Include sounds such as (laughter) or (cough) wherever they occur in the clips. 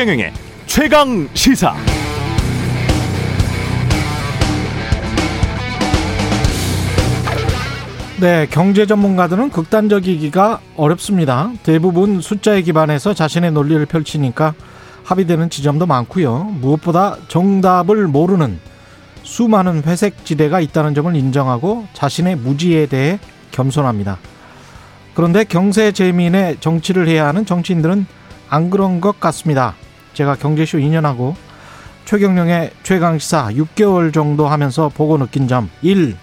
최경영의 최강 시사. 네, 경제 전문가들은 극단적이기가 어렵습니다. 대부분 숫자에 기반해서 자신의 논리를 펼치니까 합의되는 지점도 많고요. 무엇보다 정답을 모르는 수많은 회색 지대가 있다는 점을 인정하고 자신의 무지에 대해 겸손합니다. 그런데 경제 재민의 정치를 해야 하는 정치인들은 안 그런 것 같습니다. 제가 경제쇼 2년 하고 최경령의 최강시사 6개월 정도 하면서 보고 느낀 점 1.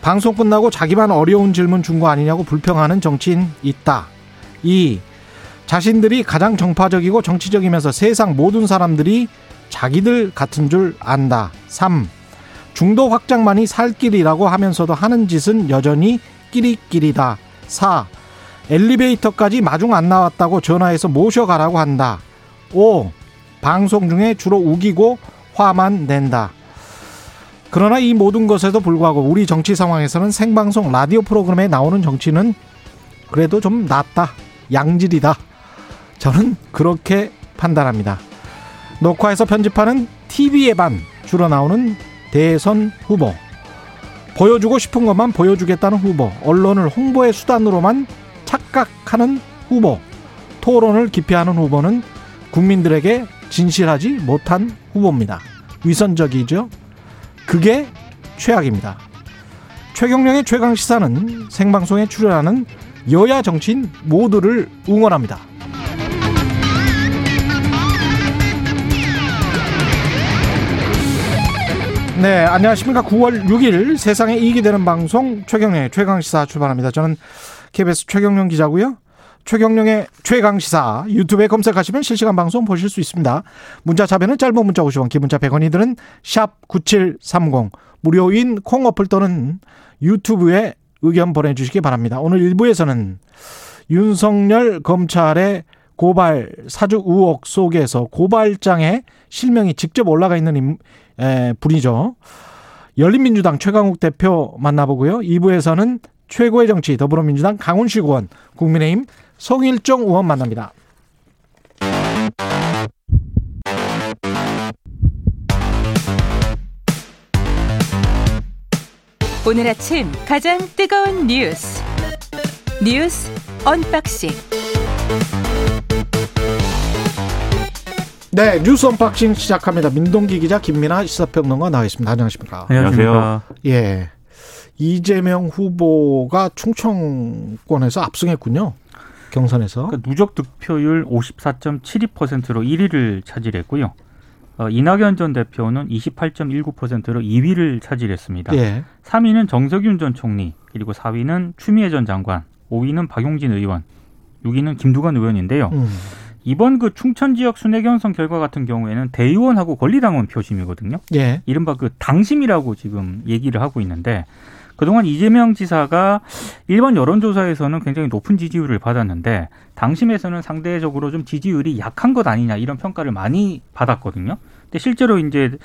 방송 끝나고 자기만 어려운 질문 준 거 아니냐고 불평하는 정치인 있다. 2. 자신들이 가장 정파적이고 정치적이면서 세상 모든 사람들이 자기들 같은 줄 안다. 3. 중도 확장만이 살 길이라고 하면서도 하는 짓은 여전히 끼리끼리다. 4. 엘리베이터까지 마중 안 나왔다고 전화해서 모셔가라고 한다. 5. 방송 중에 주로 우기고 화만 낸다. 그러나 이 모든 것에도 불구하고 우리 정치 상황에서는 생방송 라디오 프로그램에 나오는 정치는 그래도 좀 낫다. 양질이다. 저는 그렇게 판단합니다. 녹화해서 편집하는 TV에 반 주로 나오는 대선 후보. 보여주고 싶은 것만 보여주겠다는 후보. 언론을 홍보의 수단으로만 착각하는 후보. 토론을 기피하는 후보는 국민들에게 진실하지 못한 후보입니다. 위선적이죠. 그게 최악입니다. 최경령의 최강 시사는 생방송에 출연하는 여야 정치인 모두를 응원합니다. 네, 안녕하십니까. 9월 6일 세상에 이익이 되는 방송 최경령의 최강시사 출발합니다. 저는 KBS 최경령 기자고요. 최경령의 최강시사 유튜브에 검색하시면 실시간 방송 보실 수 있습니다. 문자 자배는 짧은 문자 50원, 기문자 100원이 드는 샵 9730 무료인 콩 어플 또는 유튜브에 의견 보내주시기 바랍니다. 오늘 1부에서는 윤석열 검찰의 고발 사주 의혹 속에서 고발장에 실명이 직접 올라가 있는 에, 분이죠. 열린민주당 최강욱 대표 만나보고요. 2부에서는 최고의 정치 더불어민주당 강훈식 의원, 국민의힘 송일종 의원 만납니다. 오늘 아침 가장 뜨거운 뉴스 뉴스 unboxing 네, 뉴스 unboxing 시작합니다. 민동기 기자 김민아 시사평론가 나와 있습니다. 안녕하십니까? 안녕하세요. 예. 이재명 후보가 충청권에서 압승했군요. 경선에서. 그러니까 누적 득표율 54.72%로 1위를 차지했고요. 어, 이낙연 전 대표는 28.19%로 2위를 차지했습니다. 예. 3위는 정세균 전 총리, 그리고 4위는 추미애 전 장관, 5위는 박용진 의원, 6위는 김두관 의원인데요. 음. 이번 그 충청 지역 순회 경선 결과 같은 경우에는 대의원하고 권리당원 표심이거든요. 예. 이른바 그 당심이라고 지금 얘기를 하고 있는데 그동안 이재명 지사가 일반 여론조사에서는 굉장히 높은 지지율을 받았는데 당심에서는 상대적으로 좀 지지율이 약한 것 아니냐 이런 평가를 많이 받았거든요. 근데 실제로 이제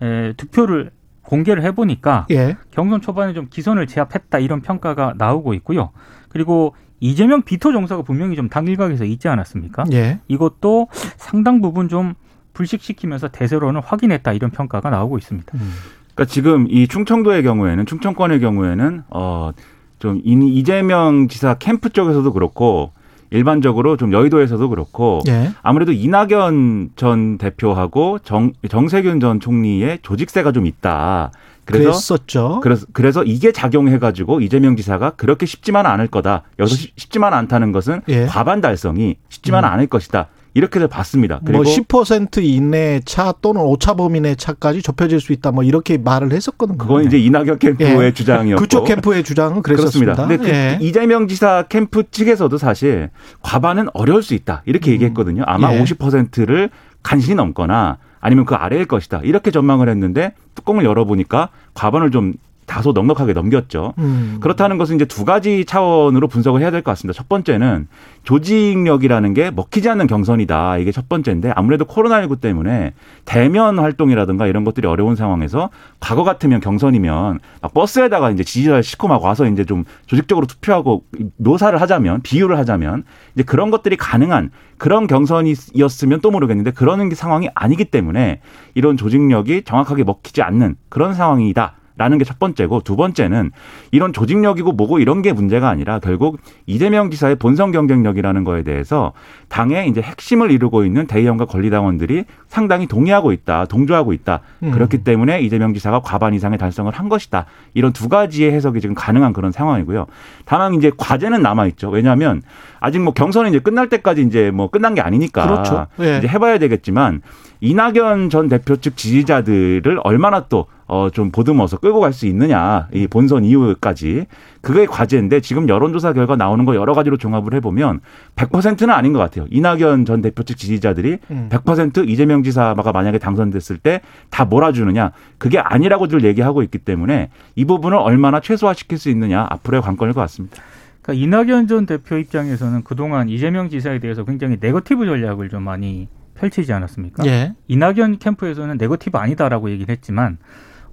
에, 득표를 공개를 해보니까 예. 경선 초반에 좀 기선을 제압했다 이런 평가가 나오고 있고요. 그리고 이재명 비토 정서가 분명히 좀 당일각에서 있지 않았습니까? 예. 이것도 상당 부분 좀 불식시키면서 대세론을 확인했다 이런 평가가 나오고 있습니다. 음. 그러니까 지금 이 충청도의 경우에는 충청권의 경우에는 어좀 이재명 지사 캠프 쪽에서도 그렇고 일반적으로 좀 여의도에서도 그렇고 예. 아무래도 이낙연 전 대표하고 정 정세균 전 총리의 조직세가 좀 있다. 그래서 그랬었죠. 그래서 그래서 이게 작용해 가지고 이재명 지사가 그렇게 쉽지만 않을 거다. 여기서 쉽- 쉽지만 않다는 것은 예. 과반 달성이 쉽지만 음. 않을 것이다. 이렇게도 봤습니다. 그리고 뭐10% 이내 차 또는 오차 범위 내 차까지 좁혀질 수 있다. 뭐 이렇게 말을 했었거든요. 그건 이제 이낙연 캠프의 예. 주장이었고 그쪽 캠프의 주장은 그랬었습니다. 그렇습니다. 근데 그 예. 이재명 지사 캠프 측에서도 사실 과반은 어려울 수 있다 이렇게 얘기했거든요. 아마 예. 50%를 간신히 넘거나 아니면 그 아래일 것이다 이렇게 전망을 했는데 뚜껑을 열어보니까 과반을 좀 다소 넉넉하게 넘겼죠. 음. 그렇다는 것은 이제 두 가지 차원으로 분석을 해야 될 것 같습니다. 첫 번째는 조직력이라는 게 먹히지 않는 경선이다. 이게 첫 번째인데 아무래도 코로나19 때문에 대면 활동이라든가 이런 것들이 어려운 상황에서 과거 같으면 경선이면 막 버스에다가 이제 지지자를 싣고 막 와서 이제 좀 조직적으로 투표하고 묘사를 하자면 비유를 하자면 이제 그런 것들이 가능한 그런 경선이었으면 또 모르겠는데 그런 상황이 아니기 때문에 이런 조직력이 정확하게 먹히지 않는 그런 상황이다. 라는 게 첫 번째고 두 번째는 이런 조직력이고 뭐고 이런 게 문제가 아니라 결국 이재명 지사의 본선 경쟁력이라는 거에 대해서 당의 이제 핵심을 이루고 있는 대의원과 권리당원들이 상당히 동의하고 있다, 동조하고 있다. 음. 그렇기 때문에 이재명 지사가 과반 이상의 달성을 한 것이다. 이런 두 가지의 해석이 지금 가능한 그런 상황이고요. 다만 이제 과제는 남아 있죠. 왜냐하면 아직 뭐 경선이 이제 끝날 때까지 이제 뭐 끝난 게 아니니까 그렇죠. 예. 이제 해봐야 되겠지만 이낙연 전 대표 측 지지자들을 얼마나 또 어, 좀 보듬어서 끌고 갈 수 있느냐, 이 본선 이후까지. 그게 과제인데 지금 여론조사 결과 나오는 거 여러 가지로 종합을 해보면 100%는 아닌 것 같아요. 이낙연 전 대표 측 지지자들이 음. 100% 이재명 지사가 만약에 당선됐을 때 다 몰아주느냐. 그게 아니라고들 얘기하고 있기 때문에 이 부분을 얼마나 최소화시킬 수 있느냐 앞으로의 관건일 것 같습니다. 그러니까 이낙연 전 대표 입장에서는 그동안 이재명 지사에 대해서 굉장히 네거티브 전략을 좀 많이 펼치지 않았습니까? 예. 이낙연 캠프에서는 네거티브 아니다라고 얘기를 했지만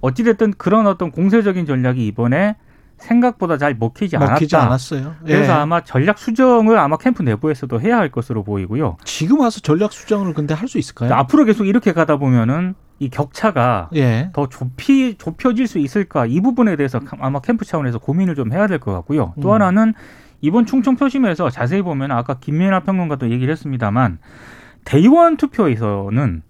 어찌됐든 그런 어떤 공세적인 전략이 이번에 생각보다 잘 먹히지, 먹히지 않았다. 않았어요. 그래서 예. 아마 전략 수정을 아마 캠프 내부에서도 해야 할 것으로 보이고요. 지금 와서 전략 수정을 근데 할 수 있을까요? 앞으로 계속 이렇게 가다 보면은 이 격차가 예. 더 좁히 좁혀질 수 있을까 이 부분에 대해서 아마 캠프 차원에서 고민을 좀 해야 될 것 같고요. 또 음. 하나는 이번 충청 표심에서 자세히 보면 아까 김민아 평론가도 얘기를 했습니다만 대의원 투표에서는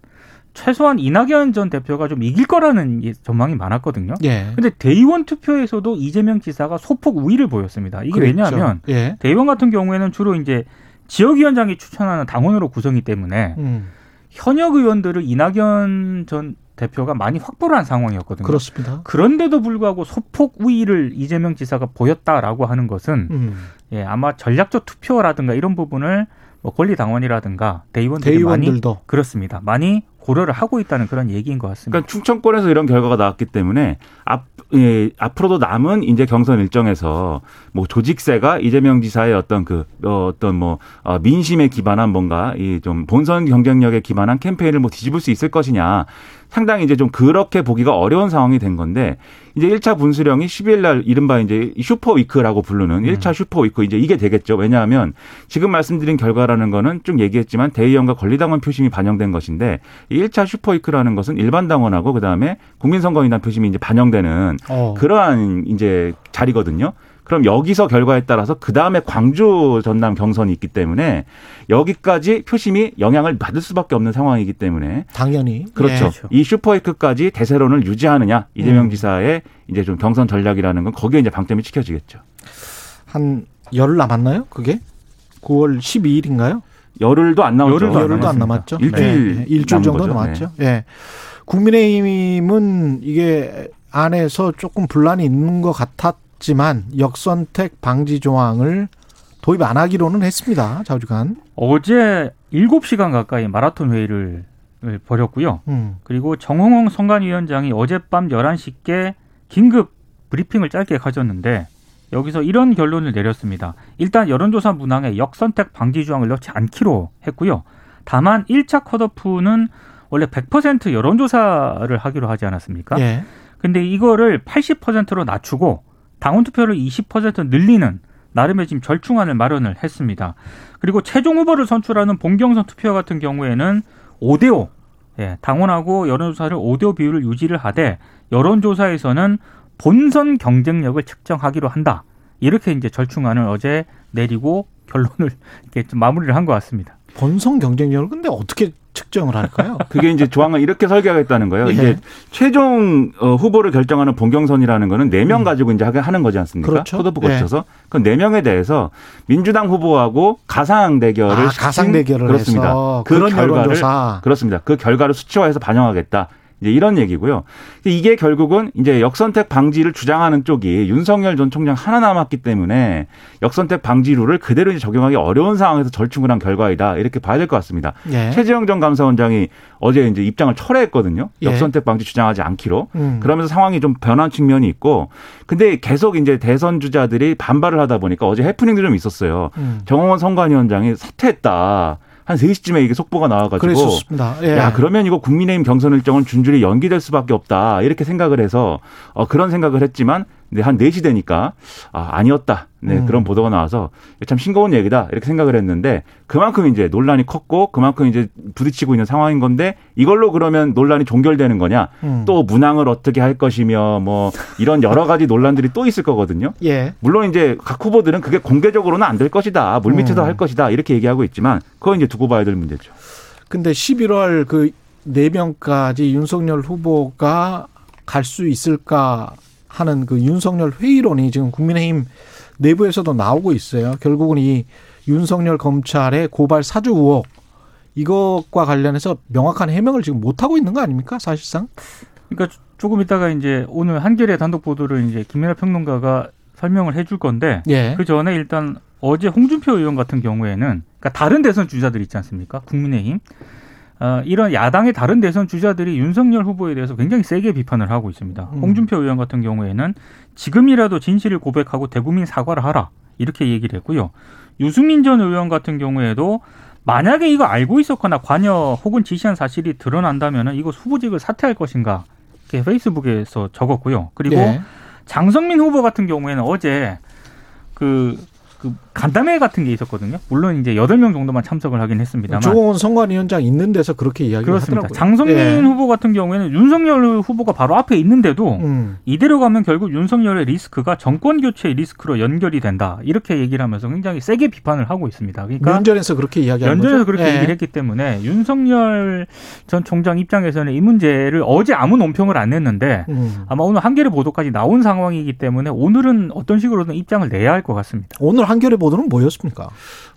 최소한 이낙연 전 대표가 좀 이길 거라는 예- 전망이 많았거든요. 예. 근데 대의원 투표에서도 이재명 지사가 소폭 우위를 보였습니다. 이게 그랬죠. 왜냐하면 예. 대의원 같은 경우에는 주로 이제 지역위원장이 추천하는 당원으로 구성이 때문에 음, 현역 의원들을 이낙연 전 대표가 많이 확보를 한 상황이었거든요. 그렇습니다. 그런데도 불구하고 소폭 우위를 이재명 지사가 보였다라고 하는 것은 음. 예, 아마 전략적 투표라든가 이런 부분을 뭐 권리 당원이라든가 대의원들이 많이 대의원들도 그렇습니다. 많이 고려를 하고 있다는 그런 얘기인 것 같습니다. 그러니까 충청권에서 이런 결과가 나왔기 때문에 앞, 예, 앞으로도 남은 이제 경선 일정에서 뭐 조직세가 이재명 지사의 어떤 그 어, 어떤 뭐 어, 민심에 기반한 뭔가 이 좀 본선 경쟁력에 기반한 캠페인을 뭐 뒤집을 수 있을 것이냐 상당히 이제 좀 그렇게 보기가 어려운 상황이 된 건데 이제 1차 분수령이 10일 날 이른바 이제 이 super week라고 부르는 1차 super week 이제 이게 되겠죠. 왜냐하면 지금 말씀드린 결과라는 거는 쭉 얘기했지만 대의원과 권리당원 표심이 반영된 것인데 이 1차 super week라는 것은 일반 당원하고 그다음에 국민선거인단 표심이 이제 반영되는 어. 그러한 이제 자리거든요. 그럼 여기서 결과에 따라서 그 다음에 광주 전남 경선이 있기 때문에 여기까지 표심이 영향을 받을 수밖에 없는 상황이기 때문에 당연히 그렇죠. 예. 그렇죠. 이 슈퍼위크까지 대세론을 유지하느냐 이재명 음. 지사의 이제 좀 경선 전략이라는 건 거기에 이제 방점이 찍혀지겠죠. 한 열흘 남았나요? 그게 9월 12일인가요? 열흘도 안 남았죠. 열흘도 안 열흘도 안 남았습니다. 남았죠. 일주일 네, 일주일 남은 정도 거죠. 남았죠. 예. 국민의힘은 이게 안에서 조금 분란이 있는 것 같았 지만 역선택 방지 조항을 도입 안 하기로는 했습니다. 좌우지간. 어제 7시간 가까이 마라톤 회의를 벌였고요. 음. 그리고 정홍홍 선관위원장이 어젯밤 11시께 긴급 브리핑을 짧게 가졌는데 여기서 이런 결론을 내렸습니다. 일단 여론조사 문항에 역선택 방지 조항을 넣지 않기로 했고요. 다만 1차 컷오프는 원래 100% 여론조사를 하기로 하지 않았습니까? 예. 근데 이거를 80%로 낮추고 당원 투표를 20% 늘리는 나름의 지금 절충안을 마련을 했습니다. 그리고 최종 후보를 선출하는 본경선 투표 같은 경우에는 5대5 예, 당원하고 여론조사를 5대5 비율을 유지를 하되 여론조사에서는 본선 경쟁력을 측정하기로 한다. 이렇게 이제 절충안을 어제 내리고 결론을 (laughs) 이렇게 좀 마무리를 한 것 같습니다. 본선 경쟁력을 근데 어떻게 측정을 할까요? (laughs) 그게 이제 조항을 이렇게 설계하겠다는 거예요. 예. 이제 최종 어, 후보를 결정하는 본경선이라는 거는 네 명 가지고 이제 하는 거지 않습니까? 음. 그렇죠. 코드부 예. 거쳐서 그네 명에 대해서 민주당 후보하고 가상 대결을 아, 가상 대결을 그렇습니다. 해서 그 그런 결과를 여론조사. 그렇습니다. 그 결과를 수치화해서 반영하겠다. 이제 이런 얘기고요. 이게 결국은 이제 역선택 방지를 주장하는 쪽이 윤석열 전 총장 하나 남았기 때문에 역선택 방지룰을 그대로 적용하기 어려운 상황에서 절충을 한 결과이다. 이렇게 봐야 될 것 같습니다. 예. 최재형 전 감사원장이 어제 이제 입장을 철회했거든요. 예. 역선택 방지 주장하지 않기로. 음. 그러면서 상황이 좀 변한 측면이 있고 근데 계속 이제 대선 주자들이 반발을 하다 보니까 어제 해프닝도 좀 있었어요. 음. 정홍원 선관위원장이 사퇴했다. 한 3시쯤에 이게 속보가 나와가지고 그랬었습니다. 예. 야 그러면 이거 국민의힘 경선 일정은 준줄이 연기될 수밖에 없다 이렇게 생각을 해서 어, 그런 생각을 했지만 근데 한 4시 되니까 아, 아니었다 네, 음. 그런 보도가 나와서 참 싱거운 얘기다 이렇게 생각을 했는데 그만큼 이제 논란이 컸고 그만큼 이제 부딪히고 있는 상황인 건데 이걸로 그러면 논란이 종결되는 거냐 음. 또 문항을 어떻게 할 것이며 뭐 이런 여러 가지 논란들이 또 있을 거거든요. 예. 물론 이제 각 후보들은 그게 공개적으로는 안 될 것이다. 물밑에서 음. 할 것이다. 이렇게 얘기하고 있지만 그건 이제 두고 봐야 될 문제죠. 근데 11월 그네 명까지 윤석열 후보가 갈 수 있을까 하는 그 윤석열 회의론이 지금 국민의힘 내부에서도 나오고 있어요. 결국은 이 윤석열 검찰의 고발 사주 의혹 이것과 관련해서 명확한 해명을 지금 못 하고 있는 거 아닙니까? 사실상. 그러니까 조금 있다가 이제 오늘 한겨레 단독 보도를 이제 김연아 평론가가 설명을 해줄 건데 예. 그 전에 일단 어제 홍준표 의원 같은 경우에는 그러니까 다른 대선 주자들 있지 않습니까? 국민의힘 어, 이런 야당의 다른 대선 주자들이 윤석열 후보에 대해서 굉장히 세게 비판을 하고 있습니다. 음. 홍준표 의원 같은 경우에는 지금이라도 진실을 고백하고 대국민 사과를 하라 이렇게 얘기를 했고요. 유승민 전 의원 같은 경우에도 만약에 이거 알고 있었거나 관여 혹은 지시한 사실이 드러난다면 이거 후보직을 사퇴할 것인가 이렇게 페이스북에서 적었고요. 그리고 예. 장성민 후보 같은 경우에는 어제 그, 그 간담회 같은 게 있었거든요. 물론 이제 여덟 명 정도만 참석을 하긴 했습니다만. 조홍원 선관위원장 있는 데서 그렇게 이야기를 그렇습니다. 하더라고요. 장성민 예. 후보 같은 경우에는 윤석열 후보가 바로 앞에 있는데도 음. 이대로 가면 결국 윤석열의 리스크가 정권 교체 리스크로 연결이 된다. 이렇게 얘기를 하면서 굉장히 세게 비판을 하고 있습니다. 그러니까 면전에서 그렇게 이야기하는 연전에서 거죠? 그렇게 예. 얘기를 했기 때문에 윤석열 전 총장 입장에서는 이 문제를 어제 아무 논평을 안 냈는데 음. 아마 오늘 한겨레 보도까지 나온 상황이기 때문에 오늘은 어떤 식으로든 입장을 내야 할 것 같습니다. 오늘 한겨레 보도는 뭐였습니까?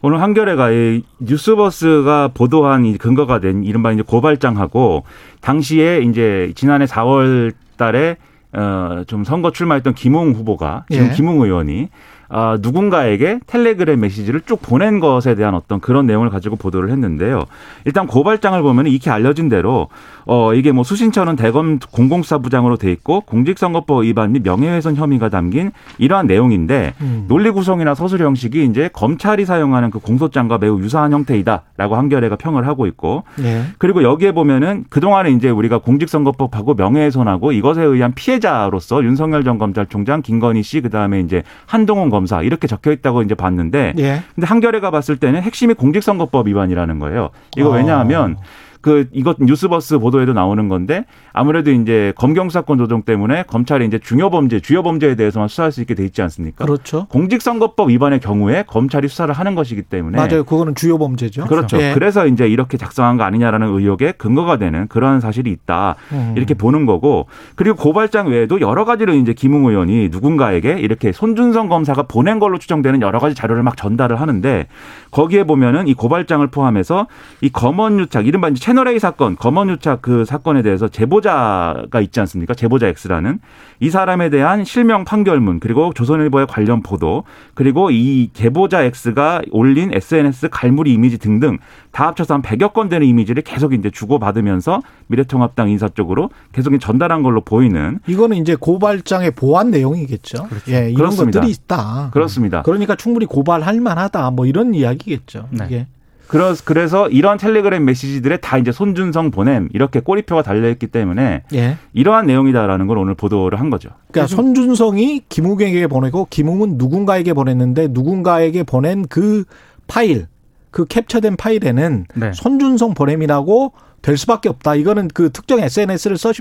오늘 한겨레가 이 뉴스버스가 보도한 이 근거가 된 이른바 이제 고발장하고 당시에 이제 지난해 4월 달에 어좀 선거 출마했던 김웅 후보가 지금 예. 김웅 의원이 아, 누군가에게 텔레그램 메시지를 쭉 보낸 것에 대한 어떤 그런 내용을 가지고 보도를 했는데요. 일단 고발장을 보면 익히 알려진 대로 어 이게 뭐 수신처는 대검 공공수사부장으로 돼 있고 공직선거법 위반 및 명예훼손 혐의가 담긴 이러한 내용인데 음. 논리 구성이나 서술 형식이 이제 검찰이 사용하는 그 공소장과 매우 유사한 형태이다라고 한겨레가 평을 하고 있고 예. 그리고 여기에 보면은 그동안에 이제 우리가 공직선거법하고 명예훼손하고 이것에 의한 피해자로서 윤석열 전 검찰총장, 김건희 씨, 그다음에 이제 한동훈 검사 이렇게 적혀 있다고 이제 봤는데 예. 근데 한겨레가 봤을 때는 핵심이 공직선거법 위반이라는 거예요. 이거 아. 왜냐하면 그 이것 뉴스버스 보도에도 나오는 건데 아무래도 이제 검경 사건 조정 때문에 검찰이 이제 중요 범죄, 주요 범죄에 대해서만 수사할 수 있게 돼 있지 않습니까? 그렇죠. 공직선거법 위반의 경우에 검찰이 수사를 하는 것이기 때문에 맞아요. 그거는 주요 범죄죠. 그렇죠. 예. 그래서 이제 이렇게 작성한 거 아니냐라는 의혹에 근거가 되는 그러한 사실이 있다. 음. 이렇게 보는 거고 그리고 고발장 외에도 여러 가지로 이제 김웅 의원이 누군가에게 이렇게 손준성 검사가 보낸 걸로 추정되는 여러 가지 자료를 막 전달을 하는데 거기에 보면은 이 고발장을 포함해서 이 검언유착 이른바 이제 채널 A 사건 검언유착 그 사건에 대해서 제보자가 있지 않습니까? 제보자 X라는 이 사람에 대한 실명 판결문 그리고 조선일보의 관련 보도 그리고 이 제보자 X가 올린 SNS 갈무리 이미지 등등 다 합쳐서 한 100여 건 되는 이미지를 계속 이제 주고받으면서 미래통합당 인사 쪽으로 계속 전달한 걸로 보이는 이거는 이제 고발장의 보완 내용이겠죠. 예, 이런 그렇습니다. 것들이 있다. 그렇습니다. 그러니까 충분히 고발할 만하다. 뭐 이런 이야기겠죠. 네. 이게. 그래서 그래서 이런 텔레그램 메시지들에 다 이제 손준성 보냄 이렇게 꼬리표가 달려 있기 때문에 예. 이러한 내용이다라는 걸 오늘 보도를 한 거죠. 그러니까 손준성이 김웅에게 보내고 김웅은 누군가에게 보냈는데 누군가에게 보낸 그 파일, 그 캡처된 파일에는 네. 손준성 보냄이라고 될 수밖에 없다. 이거는 그 특정 SNS를 써,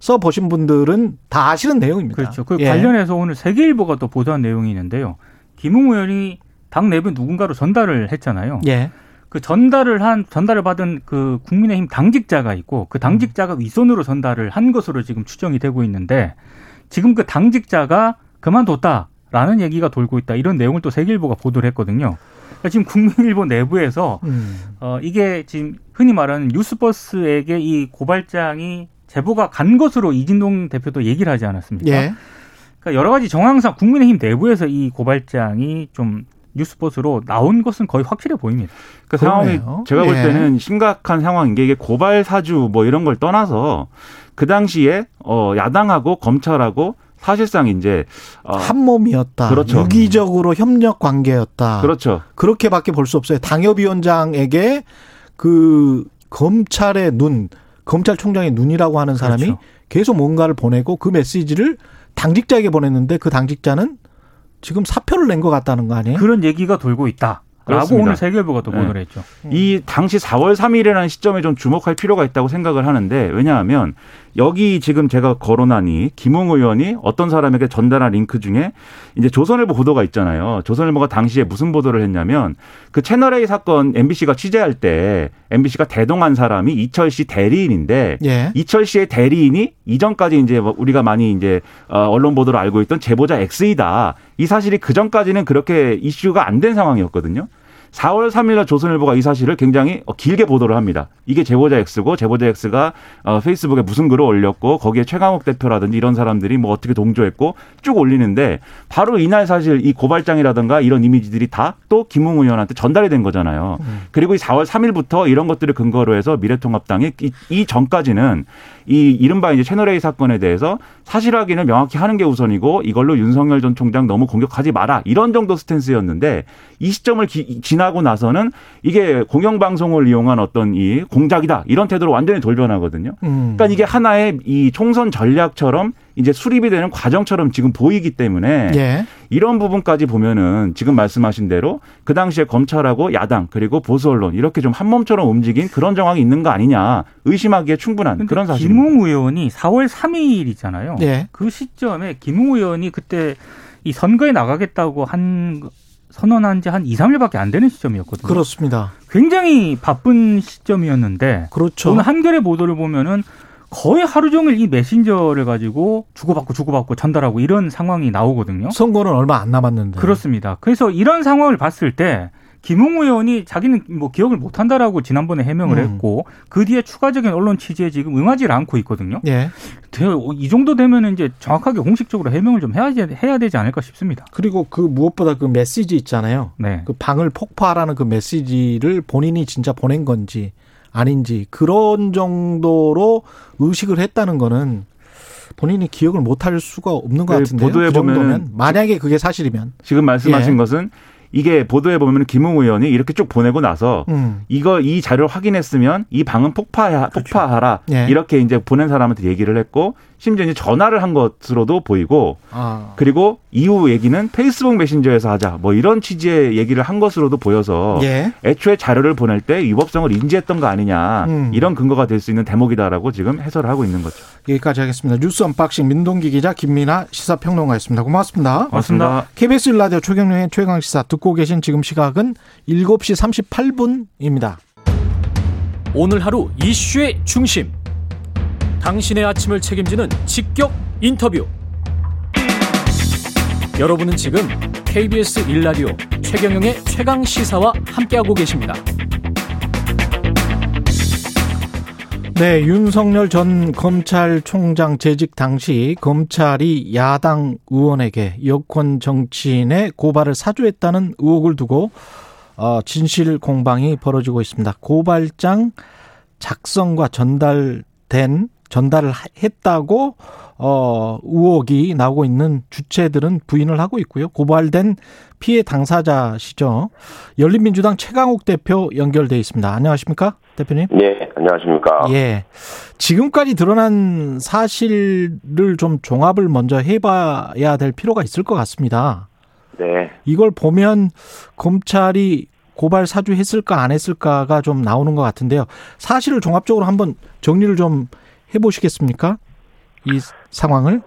써 보신 분들은 다 아시는 내용입니다. 그렇죠. 그 예. 관련해서 오늘 세계일보가 또 보도한 내용이 있는데요. 김웅 의원이 당 내부 누군가로 전달을 했잖아요. 예. 그 전달을 한 전달을 받은 그 국민의힘 당직자가 있고 그 당직자가 윗선으로 전달을 한 것으로 지금 추정이 되고 있는데 지금 그 당직자가 그만뒀다라는 얘기가 돌고 있다 이런 내용을 또 세계일보가 보도를 했거든요. 그러니까 지금 국민일보 내부에서 음. 어 이게 지금 흔히 말하는 뉴스버스에게 이 고발장이 제보가 간 것으로 이진동 대표도 얘기를 하지 않았습니까? 예. 그러니까 여러 가지 정황상 국민의힘 내부에서 이 고발장이 좀 뉴스버스로 나온 것은 거의 확실해 보입니다. 그 상황이 그러네요. 제가 볼 예. 때는 심각한 상황인 게 이게 고발 사주 뭐 이런 걸 떠나서 그 당시에 어 야당하고 검찰하고 사실상 이제 어 한 몸이었다. 그렇죠. 유기적으로 협력 관계였다. 그렇죠. 그렇게밖에 볼 수 없어요. 당협위원장에게 그 검찰의 눈, 검찰총장의 눈이라고 하는 사람이 그렇죠. 계속 뭔가를 보내고 그 메시지를 당직자에게 보냈는데 그 당직자는 지금 사표를 낸 것 같다는 거 아니에요? 그런 얘기가 돌고 있다. 라고. 오늘 세계일보가 또 네. 보도를 했죠. 이 당시 4월 3일이라는 시점에 좀 주목할 필요가 있다고 생각을 하는데 왜냐하면 여기 지금 제가 거론하니 김웅 의원이 어떤 사람에게 전달한 링크 중에 이제 조선일보 보도가 있잖아요. 조선일보가 당시에 무슨 보도를 했냐면 그 채널A 사건 MBC가 취재할 때 MBC가 대동한 사람이 이철 씨 대리인인데 예. 이철 씨의 대리인이 이전까지 이제 뭐 우리가 많이 이제 어, 언론 보도로 알고 있던 제보자 X이다. 이 사실이 그 전까지는 그렇게 이슈가 안 된 상황이었거든요. 4월 3일날 조선일보가 이 사실을 굉장히 어, 길게 보도를 합니다. 이게 제보자 X고 제보자 X가 어, 페이스북에 무슨 글을 올렸고 거기에 최강욱 대표라든지 이런 사람들이 뭐 어떻게 동조했고 쭉 올리는데 바로 이날 사실 이 고발장이라든가 이런 이미지들이 다 또 김웅 의원한테 전달이 된 거잖아요. 그리고 이 4월 3일부터 이런 것들을 근거로 해서 미래통합당이 이, 이 전까지는 이 이른바 이제 채널A 사건에 대해서 사실 확인을 명확히 하는 게 우선이고 이걸로 윤석열 전 총장 너무 공격하지 마라 이런 정도 스탠스였는데 이 시점을 기- 지나 고 나서는 이게 공영방송을 이용한 어떤 이 공작이다 이런 태도로 완전히 돌변하거든요. 음. 그러니까 이게 하나의 이 총선 전략처럼 이제 수립이 되는 과정처럼 지금 보이기 때문에 예. 이런 부분까지 보면은 지금 말씀하신 대로 그 당시에 검찰하고 야당 그리고 보수 언론 이렇게 좀 한 몸처럼 움직인 그런 정황이 있는 거 아니냐 의심하기에 충분한 그런 사실입니다. 김웅 의원이 4월 3일이잖아요. 예. 그 시점에 김웅 의원이 그때 이 선거에 나가겠다고 한 선언한 지 한 2, 3일밖에 안 되는 시점이었거든요. 그렇습니다. 굉장히 바쁜 시점이었는데 그렇죠. 오늘 한겨레 보도를 보면은 거의 하루 종일 이 메신저를 가지고 주고받고 주고받고 전달하고 이런 상황이 나오거든요. 선거는 얼마 안 남았는데. 그렇습니다. 그래서 이런 상황을 봤을 때 김웅 의원이 자기는 뭐 기억을 못 한다라고 지난번에 해명을 음. 했고 그 뒤에 추가적인 언론 취재에 지금 응하지를 않고 있거든요. 예. 되- 이 정도 되면 이제 정확하게 공식적으로 해명을 좀 해야, 해야 되지 않을까 싶습니다. 그리고 그 무엇보다 그 메시지 있잖아요. 네. 그 방을 폭파하라는 그 메시지를 본인이 진짜 보낸 건지 아닌지 그런 정도로 의식을 했다는 거는 본인이 기억을 못할 수가 없는 것그 같은데요. 보도에 그 정도면 보면은 만약에 그게 사실이면 지금 말씀하신 예. 것은 이게 보도에 보면 김웅 의원이 이렇게 쭉 보내고 나서 음. 이거 이 자료를 확인했으면 이 방은 폭파하, 폭파하라 예. 이렇게 이제 보낸 사람한테 얘기를 했고 심지어 이제 전화를 한 것으로도 보이고 아. 그리고 이후 얘기는 페이스북 메신저에서 하자 뭐 이런 취지의 얘기를 한 것으로도 보여서 예. 애초에 자료를 보낼 때 위법성을 인지했던 거 아니냐 음. 이런 근거가 될 수 있는 대목이다라고 지금 해설을 하고 있는 거죠. 여기까지 하겠습니다. 뉴스 unboxing 민동기 기자 김민아 시사평론가였습니다. 고맙습니다. 고맙습니다. KBS 1라디오 최경영의 최강 시사 듣고 계신 지금 시각은 7시 38분입니다. 오늘 하루 이슈의 중심. 당신의 아침을 책임지는 직격 인터뷰. 여러분은 지금 KBS 일라디오 최경영의 최강 시사와 함께하고 계십니다. 네, 윤석열 전 검찰총장 재직 당시 검찰이 야당 의원에게 여권 정치인의 고발을 사주했다는 의혹을 두고 어, 진실 공방이 벌어지고 있습니다. 고발장 작성과 전달된 전달을 했다고 어 의혹이 나오고 있는 주체들은 부인을 하고 있고요. 고발된 피해 당사자시죠. 열린민주당 최강욱 대표 연결돼 있습니다. 안녕하십니까, 대표님? 네, 안녕하십니까. 예. 지금까지 드러난 사실을 좀 종합을 먼저 해 봐야 될 필요가 있을 것 같습니다. 네, 이걸 보면 검찰이 고발 사주했을까 안 했을까가 좀 나오는 것 같은데요. 사실을 종합적으로 한번 정리를 좀 해보시겠습니까? 이 상황을?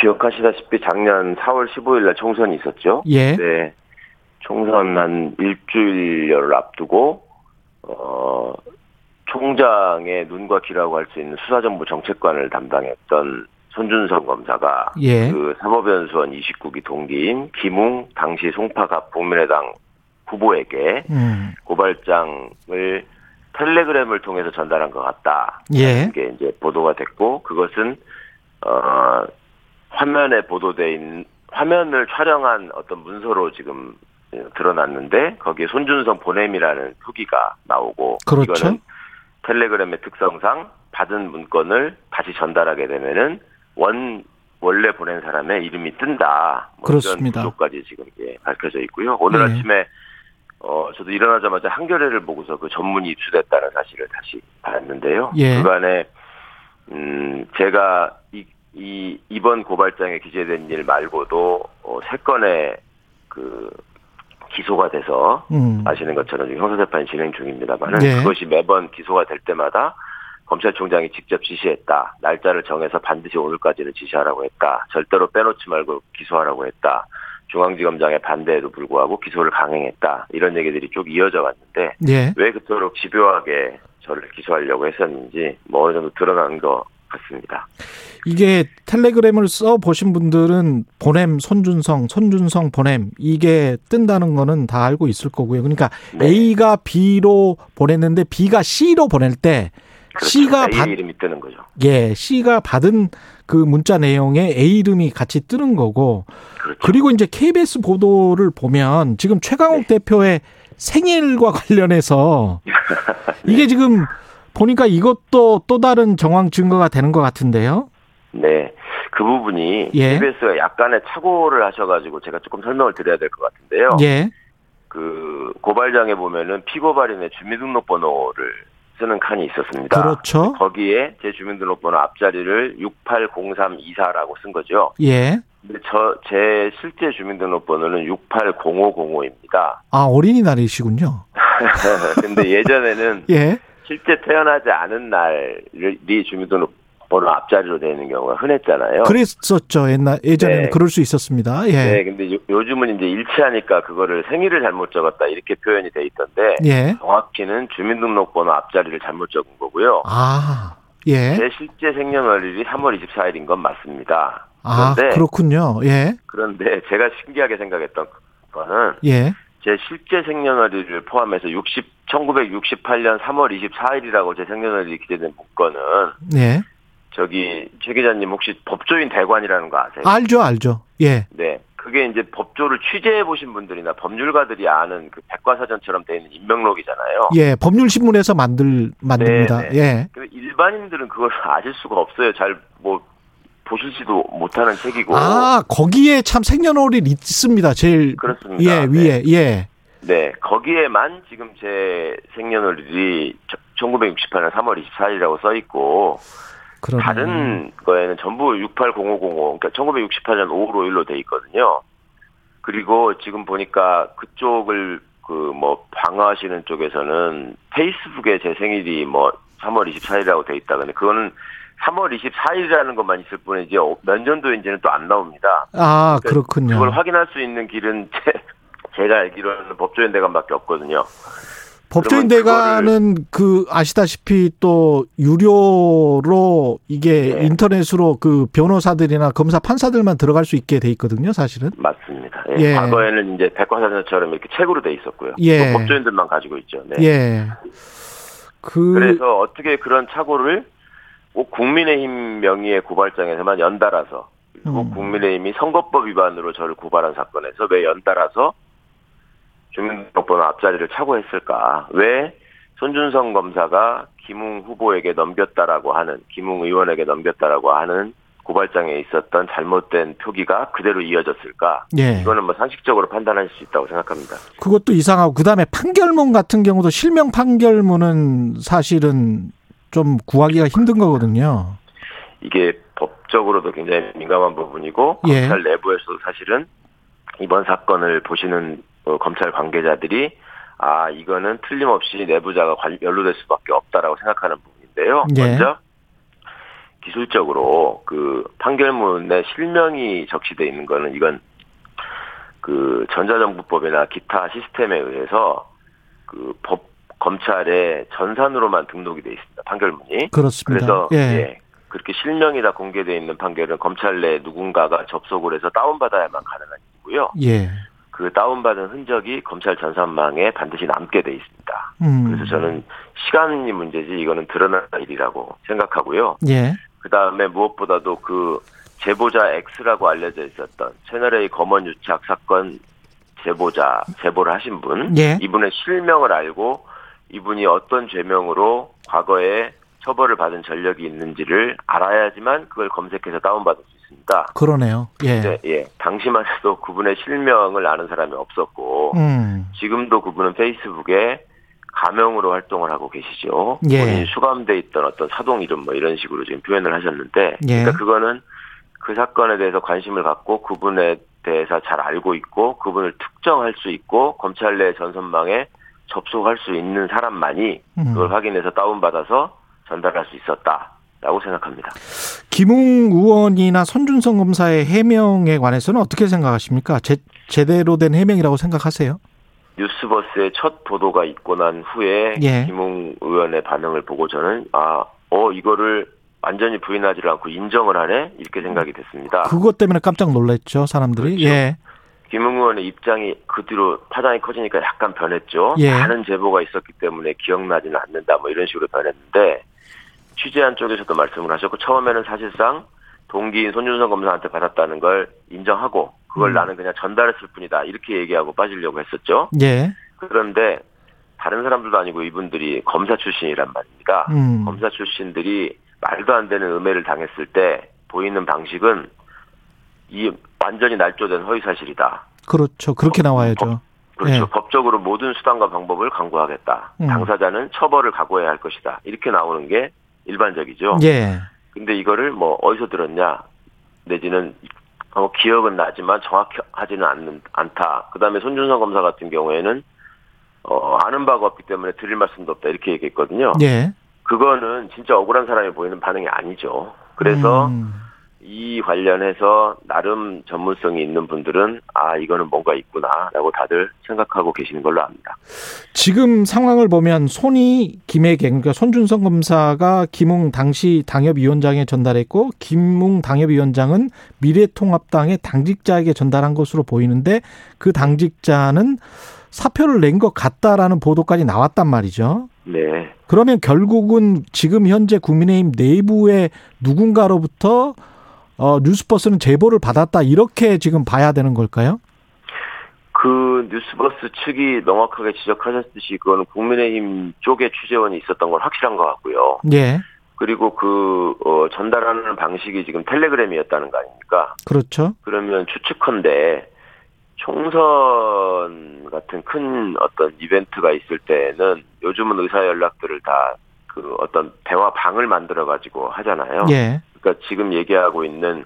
기억하시다시피 작년 4월 15일 날 총선이 있었죠. 예. 네. 총선 한 일주일여를 앞두고 어 총장의 눈과 귀라고 할 수 있는 수사정보 정책관을 담당했던 손준성 검사가 예. 그 사법연수원 29기 동기인 김웅 당시 송파갑 국민의당 후보에게 음. 고발장을 텔레그램을 통해서 전달한 것 같다. 예. 이게 이제 보도가 됐고 그것은 어 화면에 보도돼 있는 화면을 촬영한 어떤 문서로 지금 드러났는데 거기에 손준성 보냄이라는 표기가 나오고 그렇죠. 이거는 텔레그램의 특성상 받은 문건을 다시 전달하게 되면은 원 원래 보낸 사람의 이름이 뜬다. 뭐 그렇습니다. 이런 구조까지 지금 예, 밝혀져 있고요. 오늘 예. 아침에 어 저도 일어나자마자 한겨레를 보고서 그 전문이 입수됐다는 사실을 다시 봤는데요. 예. 그간에 음 제가 이, 이 이번 고발장에 기재된 일 말고도 어, 세 건의 그 기소가 돼서 음. 아시는 것처럼 지금 형사재판이 진행 중입니다만은 네. 그것이 매번 기소가 될 때마다 검찰총장이 직접 지시했다. 날짜를 정해서 반드시 오늘까지는 지시하라고 했다. 절대로 빼놓지 말고 기소하라고 했다. 중앙지검장의 반대에도 불구하고 기소를 강행했다. 이런 얘기들이 쭉 이어져 왔는데 예. 왜 그토록 집요하게 저를 기소하려고 했었는지 뭐 어느 정도 드러난 것 같습니다. 이게 텔레그램을 써 보신 분들은 보냄 손준성, 손준성 보냄 이게 뜬다는 거는 다 알고 있을 거고요. 그러니까 네. A가 B로 보냈는데 B가 C로 보낼 때 그렇죠. C가 A 받 이름이 뜨는 거죠. 예, C가 받은 그 문자 내용에 A 이름이 같이 뜨는 거고 그렇죠. 그리고 이제 KBS 보도를 보면 지금 최강욱 네. 대표의 생일과 관련해서 (laughs) 네. 이게 지금 보니까 이것도 또 다른 정황 증거가 되는 것 같은데요. 네. 그 부분이 예. KBS가 약간의 착오를 하셔가지고 제가 조금 설명을 드려야 될 것 같은데요. 예. 그 고발장에 보면은 피고발인의 주민등록번호를 쓰는 칸이 있었습니다. 그렇죠. 거기에 제 주민등록번호 앞자리를 680324라고 쓴 거죠. 예. 근데 저 제 실제 주민등록번호는 680505입니다. 아, 어린이날이시군요. (laughs) 근데 예전에는 예. 실제 태어나지 않은 날이 주민등록 번호 앞자리로 되는 경우가 흔했잖아요. 그랬었죠. 옛날, 예전에는 네. 그럴 수 있었습니다. 예. 네, 근데 요, 요즘은 이제 일치하니까 그거를 생일을 잘못 적었다 이렇게 표현이 돼 있던데 예. 정확히는 주민등록번호 앞자리를 잘못 적은 거고요. 아, 예. 제 실제 생년월일이 3월 24일인 건 맞습니다. 아, 그런데 그렇군요. 예. 그런데 제가 신기하게 생각했던 거는 예. 제 실제 생년월일을 포함해서 60 1968년 3월 24일이라고 제 생년월일이 기재된 문건은 예. 저기 최 기자님 혹시 법조인 대관이라는 거 아세요? 알죠, 알죠. 예. 네. 그게 이제 법조를 취재해 보신 분들이나 법률가들이 아는 그 백과사전처럼 돼 있는 인명록이잖아요. 예. 법률 신문에서 만들, 만듭니다. 네, 네. 예. 일반인들은 그걸 (laughs) 아실 수가 없어요. 잘 뭐 보실지도 못하는 책이고. 아, 거기에 참 생년월일 있습니다. 제일. 그렇습니다. 예, 위에, 예. 네, 거기에만 지금 제 생년월일이 1968년 3월 24일이라고 써 있고 그러네. 다른 거에는 전부 680505 그러니까 1968년 5월 5일로 돼 있거든요. 그리고 지금 보니까 그쪽을 그 뭐 방어하시는 쪽에서는 페이스북에 제 생일이 뭐 3월 24일이라고 돼 있다. 근데 그거는 3월 24일이라는 것만 있을 뿐이지 어, 몇 년도인지는 또 안 나옵니다. 아, 그러니까 그렇군요. 그걸 확인할 수 있는 길은 (laughs) 제, 제가 알기로는 법조인 대관밖에 없거든요. 법조인 대가는 그 아시다시피 또 유료로 이게 네. 인터넷으로 그 변호사들이나 검사 판사들만 들어갈 수 있게 돼 있거든요, 사실은. 맞습니다. 예, 예. 과거에는 이제 백과사전처럼 이렇게 책으로 돼 있었고요. 예. 또 법조인들만 가지고 있죠. 네. 예. 그 그래서 어떻게 그런 착오를 꼭 국민의힘 명의의 고발장에서만 연달아서 그리고 음. 국민의힘이 선거법 위반으로 저를 고발한 사건에서 왜 연달아서 주민등록번호 앞자리를 착오했을까? 왜 손준성 검사가 김웅 후보에게 넘겼다라고 하는 김웅 의원에게 넘겼다라고 하는 고발장에 있었던 잘못된 표기가 그대로 이어졌을까? 예. 이거는 뭐 상식적으로 판단할 수 있다고 생각합니다. 그것도 이상하고 그다음에 판결문 같은 경우도 실명 판결문은 사실은 좀 구하기가 힘든 거거든요. 이게 법적으로도 굉장히 민감한 부분이고 예. 검찰 내부에서도 사실은 이번 사건을 보시는 어, 검찰 관계자들이 아 이거는 틀림없이 내부자가 관- 연루될 수밖에 없다라고 생각하는 부분인데요. 예. 먼저 기술적으로 그 판결문에 실명이 적시돼 있는 거는 이건 그 전자정부법이나 기타 시스템에 의해서 그 법 검찰의 전산으로만 등록이 돼 있습니다. 판결문이. 그렇습니다. 그래서 예. 예. 그렇게 실명이 다 공개되어 있는 판결은 검찰 내 누군가가 접속을 해서 다운받아야만 가능한 일이고요. 예. 그 다운받은 흔적이 검찰 전산망에 반드시 남게 돼 있습니다. 음. 그래서 저는 시간이 문제지 이거는 드러날 일이라고 생각하고요. 예. 그 다음에 무엇보다도 그 제보자 X라고 알려져 있었던 채널A 검언 유착 사건 제보자 제보를 하신 분 예. 이분의 실명을 알고 이분이 어떤 죄명으로 과거에 처벌을 받은 전력이 있는지를 알아야지만 그걸 검색해서 다운받을 수 있습니다. 그러네요. 예. 네, 예. 당시만 해도 그분의 실명을 아는 사람이 없었고 음. 지금도 그분은 페이스북에 가명으로 활동을 하고 계시죠. 예. 본인이 수감돼 있던 어떤 사동 이름 뭐 이런 식으로 지금 표현을 하셨는데, 예. 그러니까 그거는 그 사건에 대해서 관심을 갖고 그분에 대해서 잘 알고 있고 그분을 특정할 수 있고 검찰 내 전선망에 접속할 수 있는 사람만이 음. 그걸 확인해서 다운받아서 전달할 수 있었다 라고 생각합니다. 김웅 의원이나 손준성 검사의 해명에 관해서는 어떻게 생각하십니까? 제, 제대로 된 해명이라고 생각하세요? 뉴스버스의 첫 보도가 있고 난 후에 예. 김웅 의원의 반응을 보고 저는 아, 어 이거를 완전히 부인하지 않고 인정을 하네 이렇게 생각이 됐습니다. 그것 때문에 깜짝 놀랐죠, 사람들이. 그렇죠. 예. 김웅 의원의 입장이 그 뒤로 파장이 커지니까 약간 변했죠. 예. 많은 제보가 있었기 때문에 기억나지는 않는다 뭐 이런 식으로 변했는데 취재한 쪽에서도 말씀을 하셨고 처음에는 사실상 동기인 손준성 검사한테 받았다는 걸 인정하고 그걸 음. 나는 그냥 전달했을 뿐이다 이렇게 얘기하고 빠지려고 했었죠. 예. 그런데 다른 사람들도 아니고 이분들이 검사 출신이란 말입니다. 음. 검사 출신들이 말도 안 되는 음해를 당했을 때 보이는 방식은 이 완전히 날조된 허위 사실이다. 그렇죠. 그렇게 나와야죠. 그렇죠. 예. 법적으로 모든 수단과 방법을 강구하겠다. 음. 당사자는 처벌을 각오해야 할 것이다. 이렇게 나오는 게 일반적이죠. 예. 근데 이거를 뭐 어디서 들었냐 내지는 어, 기억은 나지만 정확하지는 않는, 않다. 그 다음에 손준성 검사 같은 경우에는 어, 아는 바가 없기 때문에 드릴 말씀도 없다 이렇게 얘기했거든요. 예. 그거는 진짜 억울한 사람이 보이는 반응이 아니죠. 그래서 음. 이 관련해서 나름 전문성이 있는 분들은 아 이거는 뭔가 있구나라고 다들 생각하고 계시는 걸로 압니다. 지금 상황을 보면 손이 김혜경, 그러니까 손준성 검사가 김웅 당시 당협위원장에 전달했고 김웅 당협위원장은 미래통합당의 당직자에게 전달한 것으로 보이는데 그 당직자는 사표를 낸 것 같다라는 보도까지 나왔단 말이죠. 네. 그러면 결국은 지금 현재 국민의힘 내부의 누군가로부터 어, 뉴스버스는 제보를 받았다 이렇게 지금 봐야 되는 걸까요? 그 뉴스버스 측이 명확하게 지적하셨듯이 그거는 국민의힘 쪽에 취재원이 있었던 건 확실한 것 같고요. 예, 그리고 그 어, 전달하는 방식이 지금 텔레그램이었다는 거 아닙니까? 그렇죠. 그러면 추측컨대 총선 같은 큰 어떤 이벤트가 있을 때는 요즘은 의사 연락들을 다 그 어떤 대화 방을 만들어 가지고 하잖아요. 예, 그러니까 지금 얘기하고 있는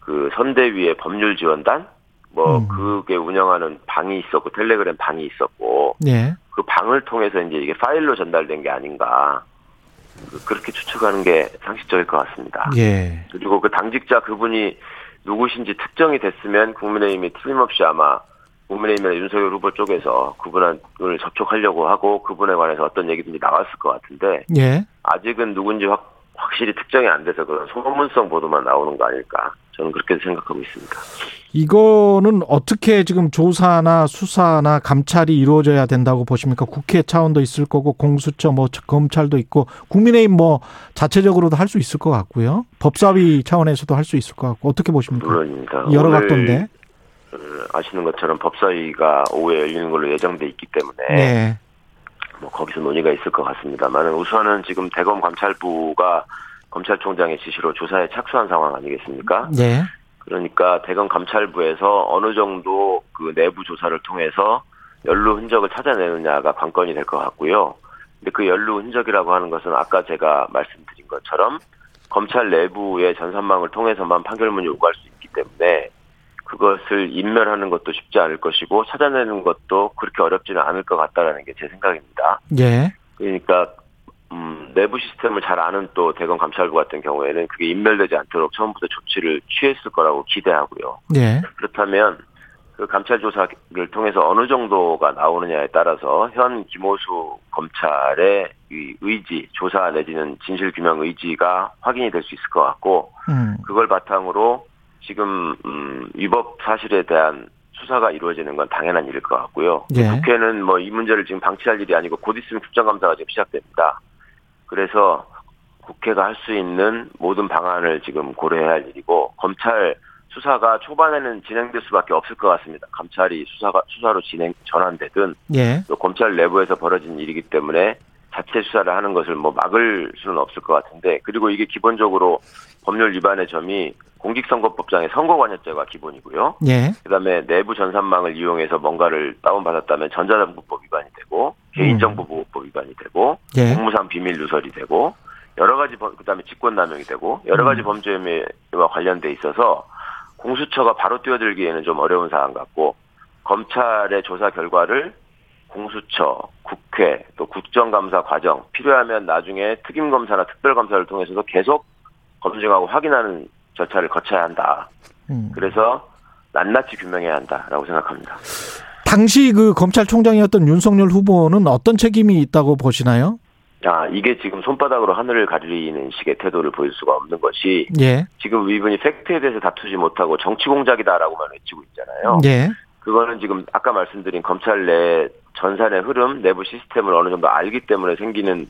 그 선대위의 법률 지원단 뭐 음. 그게 운영하는 방이 있었고 텔레그램 방이 있었고 예. 그 방을 통해서 이제 이게 파일로 전달된 게 아닌가 그- 그렇게 추측하는 게 상식적일 것 같습니다. 예. 그리고 그 당직자 그분이 누구신지 특정이 됐으면 국민의힘이 틀림없이 아마 국민의힘이나 윤석열 후보 쪽에서 그분을 접촉하려고 하고 그분에 관해서 어떤 얘기든지 나왔을 것 같은데 예. 아직은 누군지 확, 확실히 특정이 안 돼서 그런 소문성 보도만 나오는 거 아닐까 저는 그렇게 생각하고 있습니다. 이거는 어떻게 지금 조사나 수사나 감찰이 이루어져야 된다고 보십니까? 국회 차원도 있을 거고 공수처 뭐 검찰도 있고 국민의힘 뭐 자체적으로도 할 수 있을 것 같고요. 법사위 차원에서도 할 수 있을 것 같고 어떻게 보십니까? 물론입니다. 여러 각도인데. 어, 아시는 것처럼 법사위가 오후에 열리는 걸로 예정돼 있기 때문에 네. 뭐 거기서 논의가 있을 것 같습니다만 우선은 지금 대검 감찰부가 검찰총장의 지시로 조사에 착수한 상황 아니겠습니까? 네. 그러니까 대검 감찰부에서 어느 정도 그 내부 조사를 통해서 연루 흔적을 찾아내느냐가 관건이 될 것 같고요. 근데 그 연루 흔적이라고 하는 것은 아까 제가 말씀드린 것처럼 검찰 내부의 전산망을 통해서만 판결문이 오갈 수 있기 때문에 그것을 인멸하는 것도 쉽지 않을 것이고 찾아내는 것도 그렇게 어렵지는 않을 것 같다라는 게 제 생각입니다. 예. 그러니까 음, 내부 시스템을 잘 아는 또 대검 감찰부 같은 경우에는 그게 인멸되지 않도록 처음부터 조치를 취했을 거라고 기대하고요. 예. 그렇다면 그 감찰 조사를 통해서 어느 정도가 나오느냐에 따라서 현 김호수 검찰의 이 의지, 조사 내지는 진실 규명 의지가 확인이 될 수 있을 것 같고 음. 그걸 바탕으로 지금 음, 위법 사실에 대한 수사가 이루어지는 건 당연한 일일 것 같고요. 예. 국회는 뭐 이 문제를 지금 방치할 일이 아니고 곧 있으면 국정감사가 지금 시작됩니다. 그래서 국회가 할 수 있는 모든 방안을 지금 고려해야 할 일이고 검찰 수사가 초반에는 진행될 수밖에 없을 것 같습니다. 감찰이 수사가 수사로 진행 전환되든 예. 또 검찰 내부에서 벌어진 일이기 때문에 자체 수사를 하는 것을 뭐 막을 수는 없을 것 같은데 그리고 이게 기본적으로 법률 위반의 점이 공직선거법상의 선거관여죄가 기본이고요. 예. 그다음에 내부 전산망을 이용해서 뭔가를 다운받았다면 전자정보법 위반이 되고 개인정보보호법 위반이 되고 예. 공무상 비밀 누설이 되고 여러 가지 범, 그다음에 직권남용이 되고 여러 가지 범죄 혐의와 관련돼 있어서 공수처가 바로 뛰어들기에는 좀 어려운 사안 같고 검찰의 조사 결과를 공수처, 국회, 또 국정감사 과정 필요하면 나중에 특임검사나 특별검사를 통해서도 계속 검증하고 확인하는 절차를 거쳐야 한다. 음. 그래서 낱낱이 규명해야 한다라고 생각합니다. 당시 그 검찰총장이었던 윤석열 후보는 어떤 책임이 있다고 보시나요? 아, 이게 지금 손바닥으로 하늘을 가리는 식의 태도를 보일 수가 없는 것이 예. 지금 이분이 팩트에 대해서 다투지 못하고 정치 공작이다라고만 외치고 있잖아요. 예. 그거는 지금 아까 말씀드린 검찰 내 전산의 흐름, 내부 시스템을 어느 정도 알기 때문에 생기는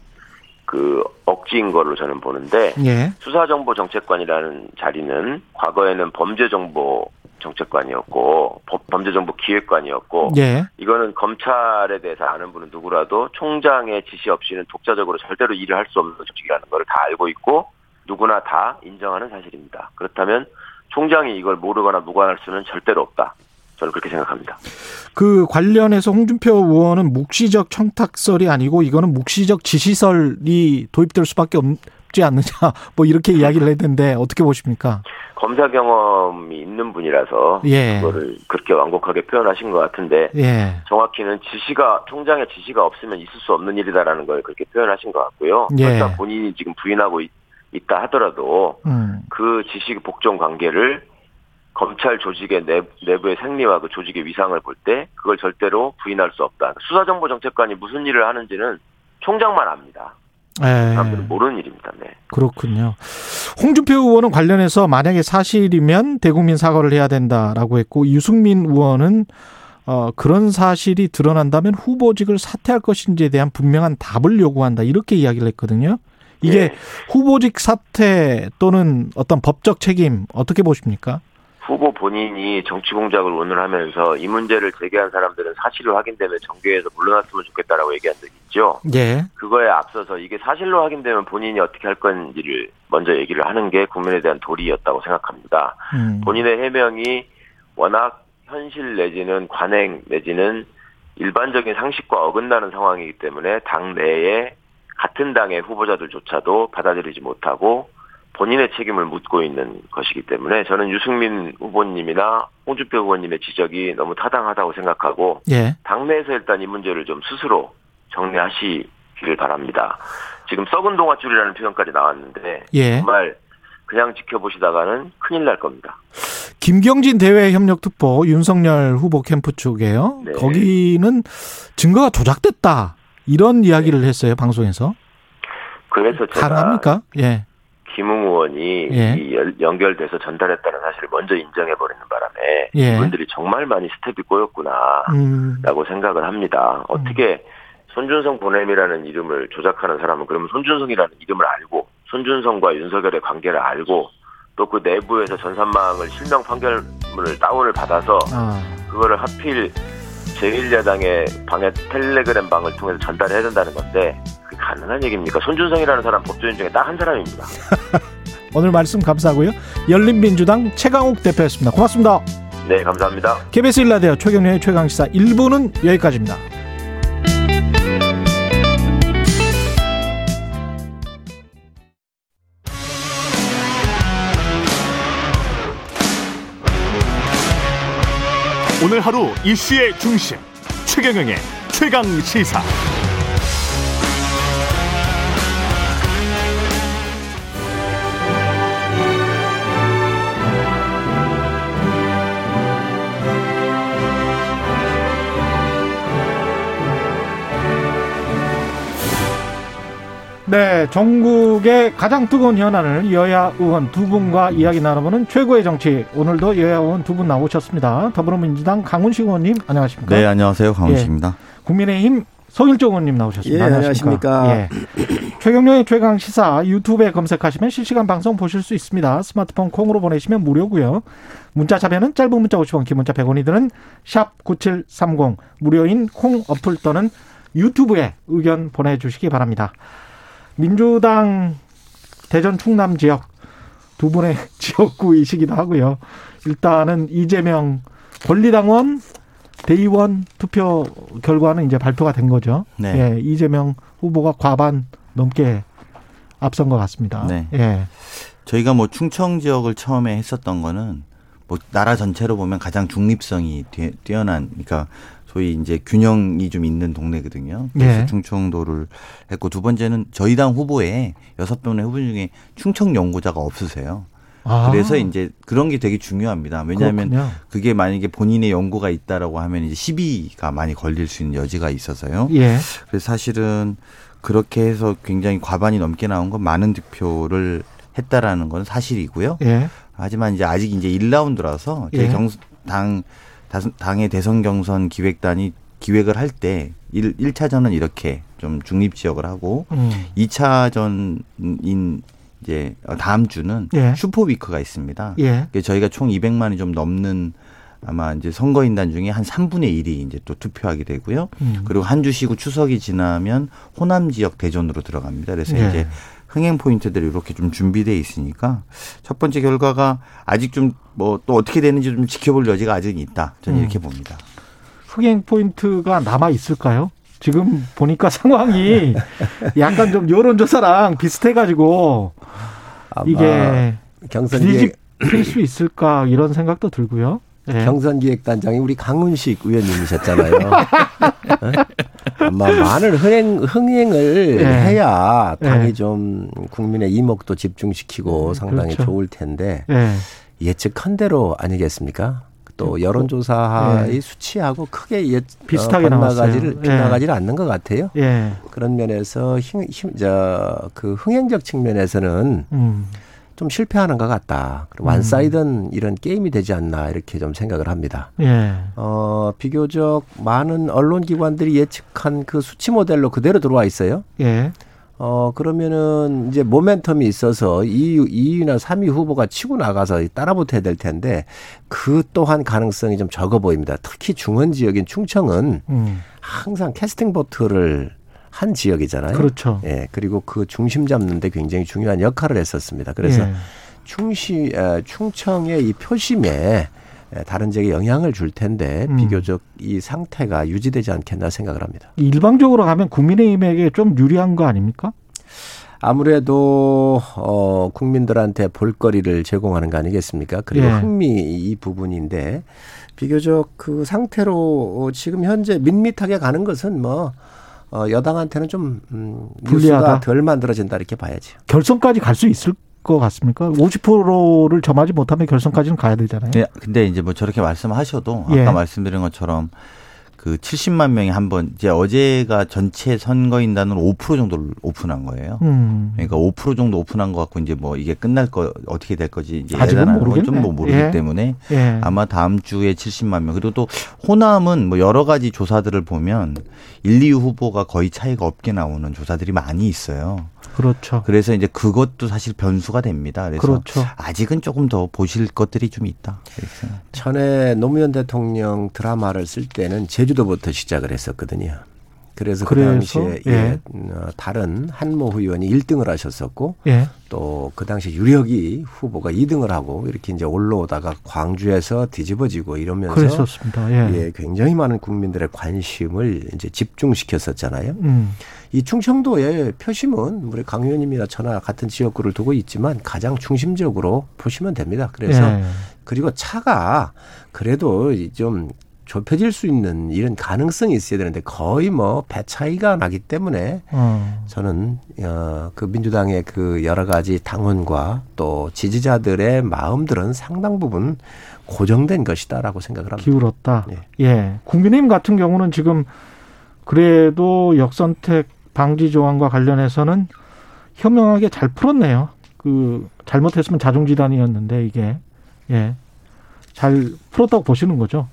그 억지인 걸로 저는 보는데 예. 수사정보정책관이라는 자리는 과거에는 범죄정보 정책관이었고 법- 범죄정보 기획관이었고 예. 이거는 검찰에 대해서 아는 분은 누구라도 총장의 지시 없이는 독자적으로 절대로 일을 할 수 없는 조직이라는 걸 다 알고 있고 누구나 다 인정하는 사실입니다. 그렇다면 총장이 이걸 모르거나 무관할 수는 절대로 없다. 저는 그렇게 생각합니다. 그 관련해서 홍준표 의원은 묵시적 청탁설이 아니고 이거는 묵시적 지시설이 도입될 수밖에 없지 않느냐 (laughs) 뭐 이렇게 이야기를 했는데 어떻게 보십니까? 검사 경험이 있는 분이라서 예. 그거를 그렇게 완곡하게 표현하신 것 같은데 예. 정확히는 지시가 총장의 지시가 없으면 있을 수 없는 일이다라는 걸 그렇게 표현하신 것 같고요. 예. 본인이 지금 부인하고 있, 다 하더라도 음. 그 지시 복종 관계를 검찰 조직의 내, 내부 의 생리와 그 조직의 위상을 볼 때 그걸 절대로 부인할 수 없다. 수사정보정책관이 무슨 일을 하는지는 총장만 압니다. 예. 사람들은 모르는 일입니다. 네. 그렇군요. 홍준표 의원은 관련해서 만약에 사실이면 대국민 사과를 해야 된다라고 했고 유승민 의원은 어, 그런 사실이 드러난다면 후보직을 사퇴할 것인지에 대한 분명한 답을 요구한다 이렇게 이야기를 했거든요. 이게 예. 후보직 사퇴 또는 어떤 법적 책임 어떻게 보십니까? 후보 본인이 정치 공작을 오늘 하면서 이 문제를 제기한 사람들은 사실이 확인되면 정계에서 물러났으면 좋겠다라고 얘기한 적이 있죠. 예. 그거에 앞서서 이게 사실로 확인되면 본인이 어떻게 할 건지를 먼저 얘기를 하는 게 국민에 대한 도리였다고 생각합니다. 음. 본인의 해명이 워낙 현실 내지는 관행 내지는 일반적인 상식과 어긋나는 상황이기 때문에 당 내에 같은 당의 후보자들조차도 받아들이지 못하고 본인의 책임을 묻고 있는 것이기 때문에 저는 유승민 후보님이나 홍준표 후보님의 지적이 너무 타당하다고 생각하고 예. 당내에서 일단 이 문제를 좀 스스로 정리하시기를 바랍니다. 지금 썩은 동아줄이라는 표현까지 나왔는데 예. 정말 그냥 지켜보시다가는 큰일 날 겁니다. 김경진 대외 협력특보 윤석열 후보 캠프 쪽에요. 네. 거기는 증거가 조작됐다. 이런 이야기를 했어요, 방송에서. 그래서 제가 가능합니까? 예. 김웅 의원이 예. 이 연- 연결돼서 전달했다는 사실을 먼저 인정해버리는 바람에 예. 이분들이 정말 많이 스텝이 꼬였구나라고 음. 생각을 합니다. 어떻게 손준성 보냄이라는 이름을 조작하는 사람은 그러면 손준성이라는 이름을 알고 손준성과 윤석열의 관계를 알고 또 그 내부에서 전산망을 실명 판결문을 다운을 받아서 아. 그거를 하필 제1야당의 방에 텔레그램 방을 통해서 전달해야 된다는 건데 가능한 얘기입니까? 손준성이라는 사람 법조인 중에 딱 한 사람입니다. (laughs) 오늘 말씀 감사하고요. 열린민주당 최강욱 대표였습니다. 고맙습니다. 네, 감사합니다. KBS 일라디오 최경련의 최강시사 1부는 여기까지입니다. 오늘 하루 이슈의 중심 최경영의 최강 시사. 네, 전국의 가장 뜨거운 현안을 여야 의원 두 분과 이야기 나눠보는 최고의 정치. 오늘도 여야 의원 두 분 나오셨습니다. 더불어민주당 강훈식 의원님, 안녕하십니까? 네, 안녕하세요. 강훈식입니다. 국민의힘 송일종 의원님 나오셨습니다. 예, 안녕하십니까? 예. 최경영의 최강 시사 유튜브에 검색하시면 실시간 방송 보실 수 있습니다. 스마트폰 콩으로 보내시면 무료고요. 문자 자면은 짧은 문자 50원, 긴 문자 100원이 드는 샵 9730 무료인 콩 어플 또는 유튜브에 의견 보내 주시기 바랍니다. 민주당 대전 충남 지역 두 분의 (laughs) 지역구이시기도 하고요. 일단은 이재명 권리당원 대의원 투표 결과는 이제 발표가 된 거죠. 네. 예, 이재명 후보가 과반 넘게 앞선 것 같습니다. 네. 예. 저희가 뭐 충청 지역을 처음에 했었던 거는 뭐 나라 전체로 보면 가장 중립성이 뛰어난 그러니까 소위 이제 균형이 좀 있는 동네거든요. 그래서 예. 충청도를 했고 두 번째는 저희 당 후보에 여섯 분의 후보 중에 충청 연구자가 없으세요. 아. 그래서 이제 그런 게 되게 중요합니다. 왜냐하면 그렇군요. 그게 만약에 본인의 연구가 있다라고 하면 이제 시비가 많이 걸릴 수 있는 여지가 있어서요. 예. 그래서 사실은 그렇게 해서 굉장히 과반이 넘게 나온 건 많은 득표를 했다라는 건 사실이고요. 예. 하지만 이제 아직 이제 1라운드라서 제 예. 경, 당, 당의 대선 경선 기획단이 기획을 할때 1, 1차전은 이렇게 좀 중립 지역을 하고 음. 2차전인 이제 다음 주는 예. super week가 있습니다. 예. 저희가 총 200만이 좀 넘는 아마 이제 선거인단 중에 한 3분의 1이 이제 또 투표하게 되고요. 음. 그리고 한 주 쉬고 추석이 지나면 호남 지역 대전으로 들어갑니다. 그래서 예. 이제 흥행 포인트들이 이렇게 좀 준비돼 있으니까 첫 번째 결과가 아직 좀 뭐 또 어떻게 되는지 좀 지켜볼 여지가 아직 있다. 저는 음. 이렇게 봅니다. 흥행 포인트가 남아 있을까요? 지금 보니까 (laughs) 상황이 약간 좀 여론조사랑 비슷해가지고 이게 경선 뒤집힐 수 있을까 이런 생각도 들고요. 네. 경선 기획단장이 우리 강훈식 의원님이셨잖아요. 아마 많은 흥행, 흥행을 네. 해야 당이 네. 좀 국민의 이목도 집중시키고 음, 상당히 그렇죠. 좋을 텐데 네. 예측한 대로 아니겠습니까? 또 여론조사의 네. 수치하고 크게 예, 비슷하게 어, 나가지를 빗나가지를 않는 것 같아요. 그런 면에서 힘, 힘, 저, 그 흥행적 측면에서는 음. 좀 실패하는 것 같다. 음. 완사이든 이런 게임이 되지 않나 이렇게 좀 생각을 합니다. 예. 어, 비교적 많은 언론 기관들이 예측한 그 수치 모델로 그대로 들어와 있어요. 예. 어, 그러면은 이제 모멘텀이 있어서 2위, 2위나 3위 후보가 치고 나가서 따라붙어야 될 텐데 그 또한 가능성이 좀 적어 보입니다. 특히 중원 지역인 충청은 음. 항상 캐스팅 보트를 한 지역이잖아요. 그렇죠. 예. 그리고 그 중심 잡는데 굉장히 중요한 역할을 했었습니다. 그래서 예. 충시 충청의 이 표심에 다른 지역에 영향을 줄 텐데 음. 비교적 이 상태가 유지되지 않겠나 생각을 합니다. 일방적으로 가면 국민의힘에게 좀 유리한 거 아닙니까? 아무래도 어 국민들한테 볼거리를 제공하는 거 아니겠습니까? 그리고 예. 흥미 이 부분인데 비교적 그 상태로 지금 현재 밋밋하게 가는 것은 뭐 어, 여당한테는 좀 음, 불리하다. 덜 만들어진다 이렇게 봐야죠. 결선까지 갈 수 있을 것 같습니까? 50%를 점하지 못하면 결선까지는 가야 되잖아요. 네, 근데 이제 뭐 저렇게 말씀하셔도 아까 예. 말씀드린 것처럼 그 70만 명이 한 번 이제 어제가 전체 선거인단은 5% 정도를 오픈한 거예요. 음. 그러니까 5% 정도 오픈한 것 같고 이제 뭐 이게 끝날 거 어떻게 될 거지 이제 예단하는 건좀뭐 모르기 예. 때문에 예. 아마 다음 주에 70만 명 그리고 또 호남은 뭐 여러 가지 조사들을 보면 1, 2위 후보가 거의 차이가 없게 나오는 조사들이 많이 있어요. 그렇죠. 그래서 이제 그것도 사실 변수가 됩니다. 그래서 그렇죠. 아직은 조금 더 보실 것들이 좀 있다. 전에 노무현 대통령 드라마를 쓸 때는 제주도부터 시작을 했었거든요. 그래서, 그 당시에 예. 예. 어, 다른 한모 의원이 1등을 하셨었고 예. 또그 당시 유력이 후보가 2등을 하고 이렇게 이제 올라오다가 광주에서 뒤집어지고 이러면서 그랬었습니다. 예. 예 굉장히 많은 국민들의 관심을 이제 집중시켰었잖아요. 음. 이 충청도의 표심은 우리 강 의원님이나 저나 같은 지역구를 두고 있지만 가장 중심적으로 보시면 됩니다. 그래서 예. 그리고 차가 그래도 좀 좁혀질 수 있는 이런 가능성이 있어야 되는데 거의 뭐 배 차이가 나기 때문에 어. 저는 어, 그 민주당의 그 여러 가지 당원과 또 지지자들의 마음들은 상당 부분 고정된 것이다라고 생각을 합니다. 기울었다. 예. 예. 국민의힘 같은 경우는 지금 그래도 역선택 방지 조항과 관련해서는 현명하게 잘 풀었네요. 그 잘못했으면 자중질환이었는데 이게 예. 잘 풀었다고 보시는 거죠?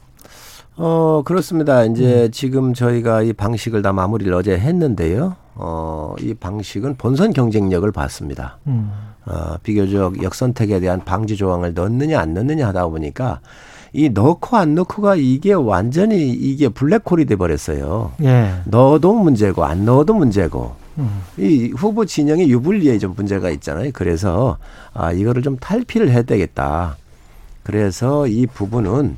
어, 그렇습니다. 이제 음. 지금 저희가 이 방식을 다 마무리를 어제 했는데요. 어, 이 방식은 본선 경쟁력을 봤습니다. 음. 어, 비교적 역선택에 대한 방지 조항을 넣느냐 안 넣느냐 하다 보니까 이 넣고 안 넣고가 이게 완전히 이게 블랙홀이 돼 버렸어요. 예. 넣어도 문제고 안 넣어도 문제고. 음. 이 후보 진영의 유불리에 좀 문제가 있잖아요. 그래서 아 이거를 좀 탈피를 해야 되겠다. 그래서 이 부분은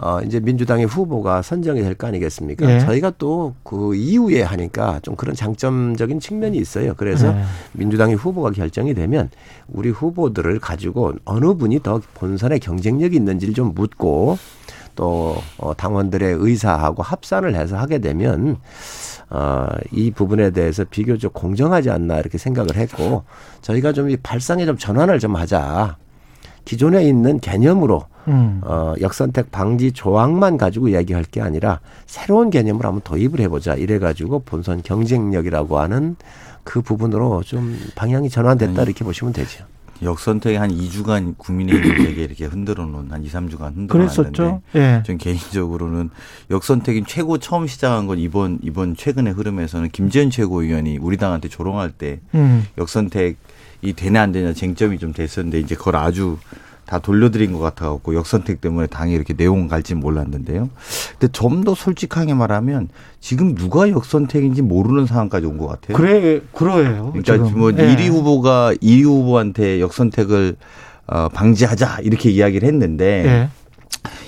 어 이제 민주당의 후보가 선정이 될 거 아니겠습니까? 예. 저희가 또 그 이후에 하니까 좀 그런 장점적인 측면이 있어요. 그래서 예. 민주당의 후보가 결정이 되면 우리 후보들을 가지고 어느 분이 더 본선에 경쟁력이 있는지를 좀 묻고 또 어, 당원들의 의사하고 합산을 해서 하게 되면 어, 이 부분에 대해서 비교적 공정하지 않나 이렇게 생각을 했고 저희가 좀 이 발상에 좀 전환을 좀 하자. 기존에 있는 개념으로 음. 어, 역선택 방지 조항만 가지고 이야기할 게 아니라 새로운 개념을 한번 도입을 해보자 이래 가지고 본선 경쟁력이라고 하는 그 부분으로 좀 방향이 전환됐다 이렇게 보시면 되죠. 역선택이 한 2주간 국민의힘에게 이렇게 흔들어 놓은 한 2, 3주간 흔들어 놨는데 예. 전 개인적으로는 역선택인 최고 처음 시작한 건 이번 이번 최근의 흐름에서는 김재현 최고위원이 우리 당한테 조롱할 때 음. 역선택이 되냐 안 되냐 쟁점이 좀 됐었는데 이제 그걸 아주 다 돌려드린 것 같아갖고 역선택 때문에 당이 이렇게 내용 갈지 몰랐는데요. 근데 좀 더 솔직하게 말하면 지금 누가 역선택인지 모르는 상황까지 온 것 같아요. 그래, 그러해요. 그러니까 지금. 뭐 네. 1위 후보가 2위 후보한테 역선택을 어, 방지하자 이렇게 이야기를 했는데 네.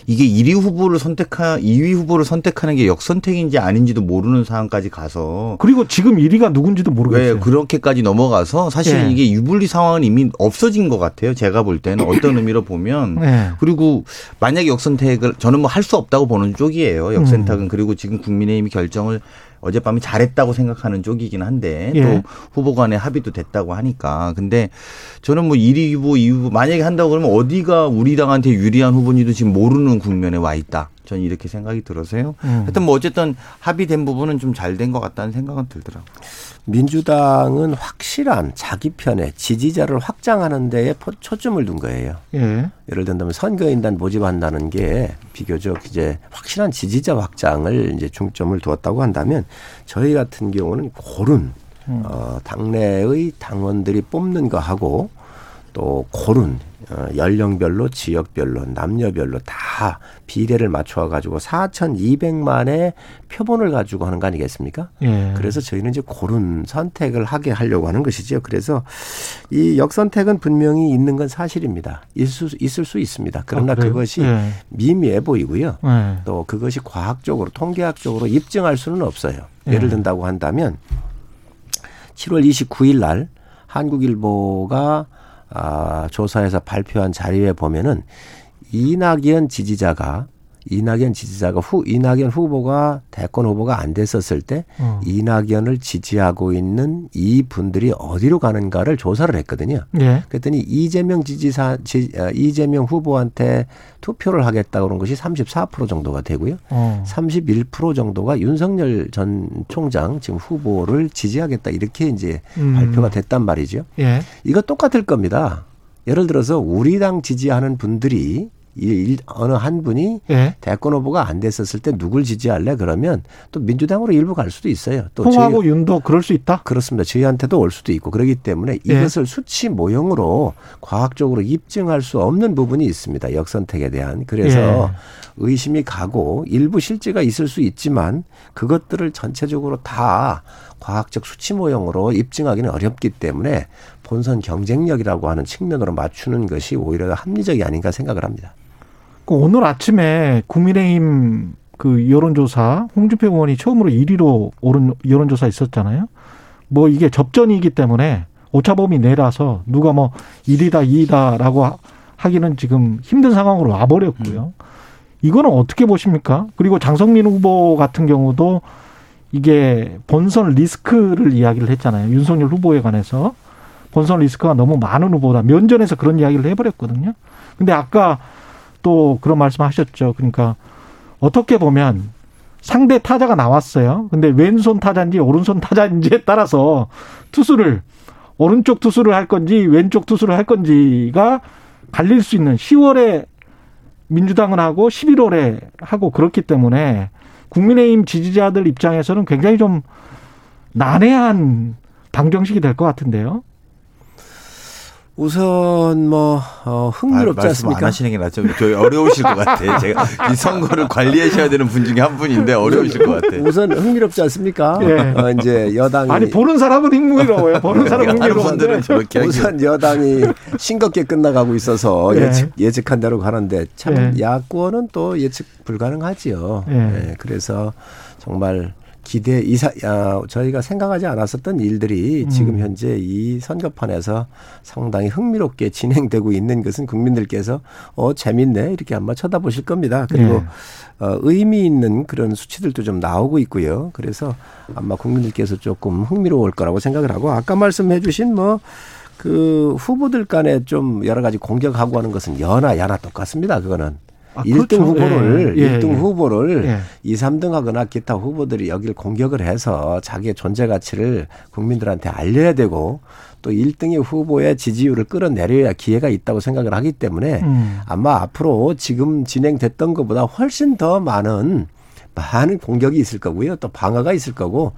이게 1위 후보를 선택하 2위 후보를 선택하는 게 역선택인지 아닌지도 모르는 상황까지 가서 그리고 지금 1위가 누군지도 모르겠어요. 네, 그렇게까지 넘어가서 사실 네. 이게 유불리 상황은 이미 없어진 것 같아요. 제가 볼 때는 어떤 의미로 보면 네. 그리고 만약에 역선택을 저는 뭐 할 수 없다고 보는 쪽이에요. 역선택은 음. 그리고 지금 국민의힘이 결정을 어젯밤에 잘했다고 생각하는 쪽이긴 한데 예. 또 후보 간에 합의도 됐다고 하니까 근데 저는 뭐 1위 후보, 2위 후보 만약에 한다고 그러면 어디가 우리 당한테 유리한 후보인지도 지금 모르는 국면에 와 있다. 저는 이렇게 생각이 들어서요. 음. 하여튼 뭐 어쨌든 합의된 부분은 좀 잘 된 것 같다는 생각은 들더라고요. 민주당은 확실한 자기 편의 지지자를 확장하는 데에 초점을 둔 거예요. 예. 예를 들면 선거인단 모집한다는 게 비교적 이제 확실한 지지자 확장을 이제 중점을 두었다고 한다면 저희 같은 경우는 고른 음. 어, 당내의 당원들이 뽑는 거하고 또 고른 어, 연령별로 지역별로 남녀별로 다 비례를 맞춰 가지고 4,200만의 표본을 가지고 하는 거 아니겠습니까? 예. 그래서 저희는 이제 고른 선택을 하게 하려고 하는 것이죠. 그래서 이 역선택은 분명히 있는 건 사실입니다. 있을 수, 있을 수 있습니다. 그러나 아, 그것이 예. 미미해 보이고요. 예. 또 그것이 과학적으로 통계학적으로 입증할 수는 없어요. 예를 예. 든다고 한다면 7월 29일 날 한국일보가 아, 조사에서 발표한 자료에 보면은 이낙연 지지자가 이낙연 지지자가 후 이낙연 후보가 대권 후보가 안 됐었을 때 어. 이낙연을 지지하고 있는 이 분들이 어디로 가는가를 조사를 했거든요. 예. 그랬더니 이재명 지지사 지, 아, 이재명 후보한테 투표를 하겠다 그런 것이 34% 정도가 되고요. 어. 31% 정도가 윤석열 전 총장 지금 후보를 지지하겠다 이렇게 이제 음. 발표가 됐단 말이죠. 예. 이거 똑같을 겁니다. 예를 들어서 우리 당 지지하는 분들이 이 어느 한 분이 예. 대권 후보가 안 됐었을 때 누굴 지지할래 그러면 또 민주당으로 일부 갈 수도 있어요. 또 홍하고 윤도 그럴 수 있다. 그렇습니다. 저희한테도 올 수도 있고 그렇기 때문에 예. 이것을 수치 모형으로 과학적으로 입증할 수 없는 부분이 있습니다. 역선택에 대한 그래서 예. 의심이 가고 일부 실제가 있을 수 있지만 그것들을 전체적으로 다 과학적 수치 모형으로 입증하기는 어렵기 때문에 본선 경쟁력이라고 하는 측면으로 맞추는 것이 오히려 합리적이 아닌가 생각을 합니다. 그 오늘 아침에 국민의힘 그 여론조사 홍준표 의원이 처음으로 1위로 오른 여론조사 있었잖아요. 뭐 이게 접전이기 때문에 오차범위 내라서 누가 뭐 1위다 2위다라고 하기는 지금 힘든 상황으로 와버렸고요. 음. 이거는 어떻게 보십니까? 그리고 장성민 후보 같은 경우도 이게 본선 리스크를 이야기를 했잖아요. 윤석열 후보에 관해서. 본선 리스크가 너무 많은 후보다. 면전에서 그런 이야기를 해버렸거든요. 근데 아까 또 그런 말씀 하셨죠. 그러니까 어떻게 보면 상대 타자가 나왔어요. 근데 왼손 타자인지 오른손 타자인지에 따라서 투수를 오른쪽 투수를 할 건지 왼쪽 투수를 할 건지가 갈릴 수 있는 10월에 민주당은 하고 11월에 하고 그렇기 때문에 국민의힘 지지자들 입장에서는 굉장히 좀 난해한 방정식이 될 것 같은데요. 우선 뭐 어, 흥미롭지 말, 않습니까? 안 하시는 게 낫죠. 저희 어려우실 것 같아. 제가 이 선거를 관리하셔야 되는 분 중에 한 분인데 어려우실 것 같아. 우선 흥미롭지 않습니까? 예. 어, 이제 여당이 아니 보는 사람은 흥미로워요. 보는 사람은 흥미로운데 우선 여당이 싱겁게 끝나가고 있어서 예. 예측 예측한 대로 가는데 참 예. 야권은 또 예측 불가능하지요. 예. 예. 그래서 정말 기대 이사 야, 저희가 생각하지 않았었던 일들이 음. 지금 현재 이 선거판에서 상당히 흥미롭게 진행되고 있는 것은 국민들께서 어 재밌네 이렇게 아마 쳐다보실 겁니다. 그리고 네. 어, 의미 있는 그런 수치들도 좀 나오고 있고요. 그래서 아마 국민들께서 조금 흥미로울 거라고 생각을 하고 아까 말씀해주신 뭐. 그 후보들 간에 좀 여러 가지 공격하고 하는 것은 여나 야나 똑같습니다. 그거는 아, 1등 그렇죠. 후보를 예, 1등 예, 후보를 예. 2, 3등 하거나 기타 후보들이 여기를 공격을 해서 자기의 존재 가치를 국민들한테 알려야 되고 또 1등의 후보의 지지율을 끌어내려야 기회가 있다고 생각을 하기 때문에 음. 아마 앞으로 지금 진행됐던 것보다 훨씬 더 많은 많은 공격이 있을 거고요. 또 방어가 있을 거고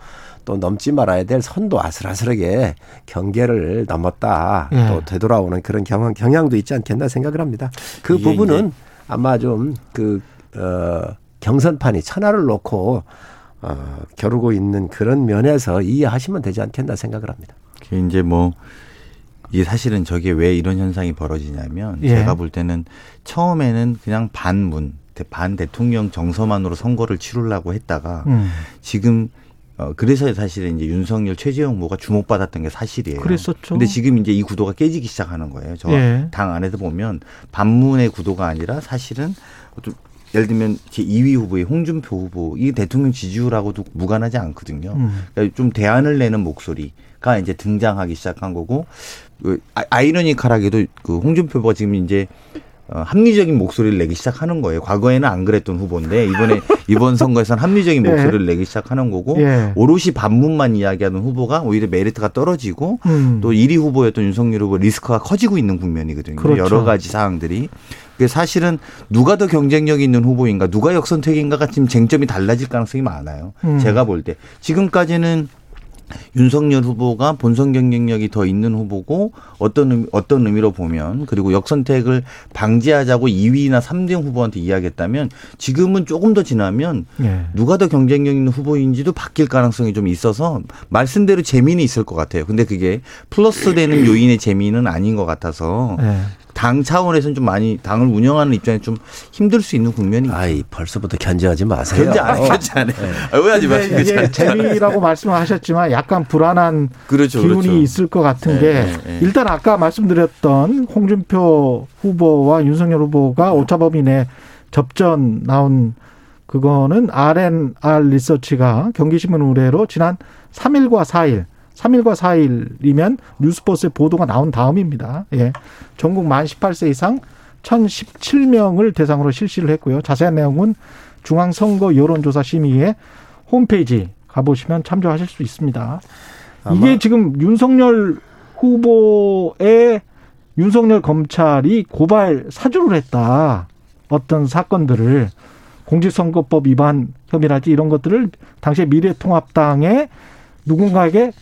또 넘지 말아야 될 선도 아슬아슬하게 경계를 넘었다. 예. 또 되돌아오는 그런 경향, 경향도 있지 않겠나 생각을 합니다. 그 부분은 아마 좀 그, 어, 경선판이 천하를 놓고 어, 겨루고 있는 그런 면에서 이해하시면 되지 않겠나 생각을 합니다. 이제 뭐 이게 사실은 저게 왜 이런 현상이 벌어지냐면 예. 제가 볼 때는 처음에는 그냥 반문 반 대통령 정서만으로 선거를 치르려고 했다가 음. 지금 어, 그래서 사실은 이제 윤석열 최재형 후보가 주목받았던 게 사실이에요. 그랬었죠. 근데 지금 이제 이 구도가 깨지기 시작하는 거예요. 저당 예. 안에서 보면 반문의 구도가 아니라 사실은 좀 예를 들면 제 2위 후보의 홍준표 후보 이 대통령 지지율하고도 무관하지 않거든요. 음. 그러니까 좀 대안을 내는 목소리가 이제 등장하기 시작한 거고 그 아, 아이러니컬하게도 그 홍준표 후보가 지금 이제 어, 합리적인 목소리를 내기 시작하는 거예요. 과거에는 안 그랬던 후보인데 이번에 (laughs) 이번 선거에서는 합리적인 예. 목소리를 예. 내기 시작하는 거고 예. 오롯이 반문만 이야기하는 후보가 오히려 메리트가 떨어지고 음. 또 1위 후보였던 윤석열 후보 리스크가 커지고 있는 국면이거든요. 그렇죠. 여러 가지 사항들이. 그 사실은 누가 더 경쟁력 있는 후보인가, 누가 역선택인가가 지금 쟁점이 달라질 가능성이 많아요. 음. 제가 볼 때 지금까지는 윤석열 후보가 본선 경쟁력이 더 있는 후보고 어떤 의미, 어떤 의미로 보면 그리고 역선택을 방지하자고 2위나 3등 후보한테 이야기했다면 지금은 조금 더 지나면 네. 누가 더 경쟁력 있는 후보인지도 바뀔 가능성이 좀 있어서 말씀대로 재미는 있을 것 같아요. 근데 그게 플러스 되는 요인의 재미는 아닌 것 같아서 네. 당 차원에서는 좀 많이 당을 운영하는 입장에 좀 힘들 수 있는 국면이 아이 벌써부터 견제하지 마세요. 견제 안 견제 안 해. 네. 왜 하지 마세요. 이게 재미라고 말씀하셨지만 약간 불안한 (laughs) 그렇죠, 기운이 그렇죠. 있을 것 같은 네, 게 네, 네. 일단 아까 말씀드렸던 홍준표 후보와 윤석열 후보가 오차범위 접전 나온 그거는 RNR 리서치가 경기신문 의뢰로 지난 3일과 4일 3일과 4일이면 뉴스포스에 보도가 나온 다음입니다. 예. 전국 만 18세 이상 1017명을 대상으로 실시를 했고요. 자세한 내용은 중앙선거 여론조사 심의회 홈페이지 가보시면 참조하실 수 있습니다. 이게 지금 윤석열 후보의 윤석열 검찰이 고발 사주를 했다. 어떤 사건들을 공직선거법 위반 혐의라지 이런 것들을 당시에 미래통합당에 누군가에게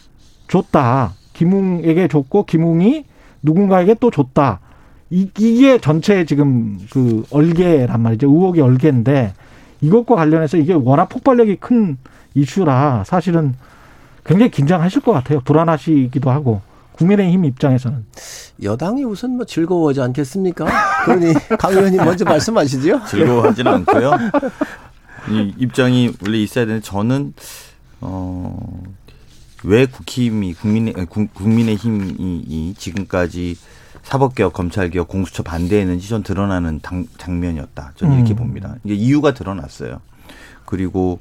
줬다. 김웅에게 줬고 김웅이 누군가에게 또 줬다. 이, 이게 전체 지금 그 얼개란 말이죠. 의혹의 얼개인데 이것과 관련해서 이게 워낙 폭발력이 큰 이슈라 사실은 굉장히 긴장하실 것 같아요. 불안하시기도 하고. 국민의힘 입장에서는 여당이 우선 뭐 즐거워하지 않겠습니까? 그러니 강 의원님 먼저 말씀하시죠. 즐거워하지는 않고요. 이 입장이 원래 있어야 되는데 저는 어 왜 국힘이 국민의 국민의 힘이 지금까지 사법개혁, 검찰개혁, 공수처 반대했는지 전 드러나는 당, 장면이었다. 저는 이렇게 음. 봅니다. 이게 이유가 드러났어요. 그리고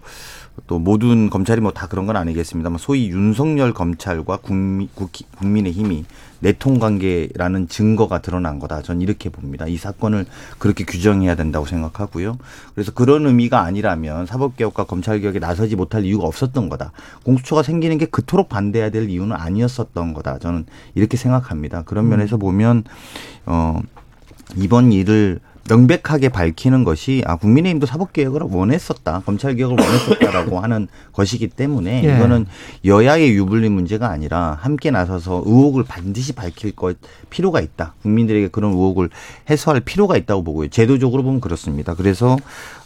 또 모든 검찰이 뭐 다 그런 건 아니겠습니다만 소위 윤석열 검찰과 국민, 국민의 힘이 내통 관계라는 증거가 드러난 거다. 전 이렇게 봅니다. 이 사건을 그렇게 규정해야 된다고 생각하고요. 그래서 그런 의미가 아니라면 사법개혁과 검찰개혁에 나서지 못할 이유가 없었던 거다. 공수처가 생기는 게 그토록 반대해야 될 이유는 아니었었던 거다. 저는 이렇게 생각합니다. 그런 음. 면에서 보면 어 이번 일을 명백하게 밝히는 것이 아 국민의힘도 사법개혁을 원했었다 검찰개혁을 원했었다라고 (laughs) 하는 것이기 때문에 예. 이거는 여야의 유불리 문제가 아니라 함께 나서서 의혹을 반드시 밝힐 것 필요가 있다. 국민들에게 그런 의혹을 해소할 필요가 있다고 보고요. 제도적으로 보면 그렇습니다. 그래서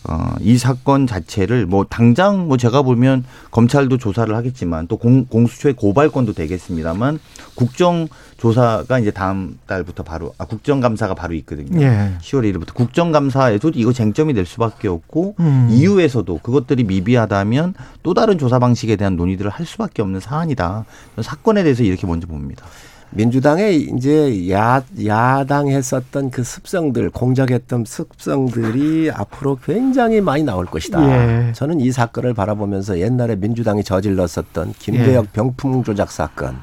어, 이 사건 자체를 뭐 당장 뭐 제가 보면 검찰도 조사를 하겠지만 또 공, 공수처의 고발권도 되겠습니다만 국정조사가 이제 다음 달부터 바로 아 국정감사가 바로 있거든요. 예. 10월 1일부터 국정감사에도 이거 쟁점이 될 수밖에 없고 음. 이후에서도 그것들이 미비하다면 또 다른 조사 방식에 대한 논의들을 할 수밖에 없는 사안이다. 사건에 대해서 이렇게 먼저 봅니다. 민주당의 이제 야, 야당 했었던 그 습성들, 공작했던 습성들이 앞으로 굉장히 많이 나올 것이다. 예. 저는 이 사건을 바라보면서 옛날에 민주당이 저질렀었던 김대혁 예. 병풍 조작 사건,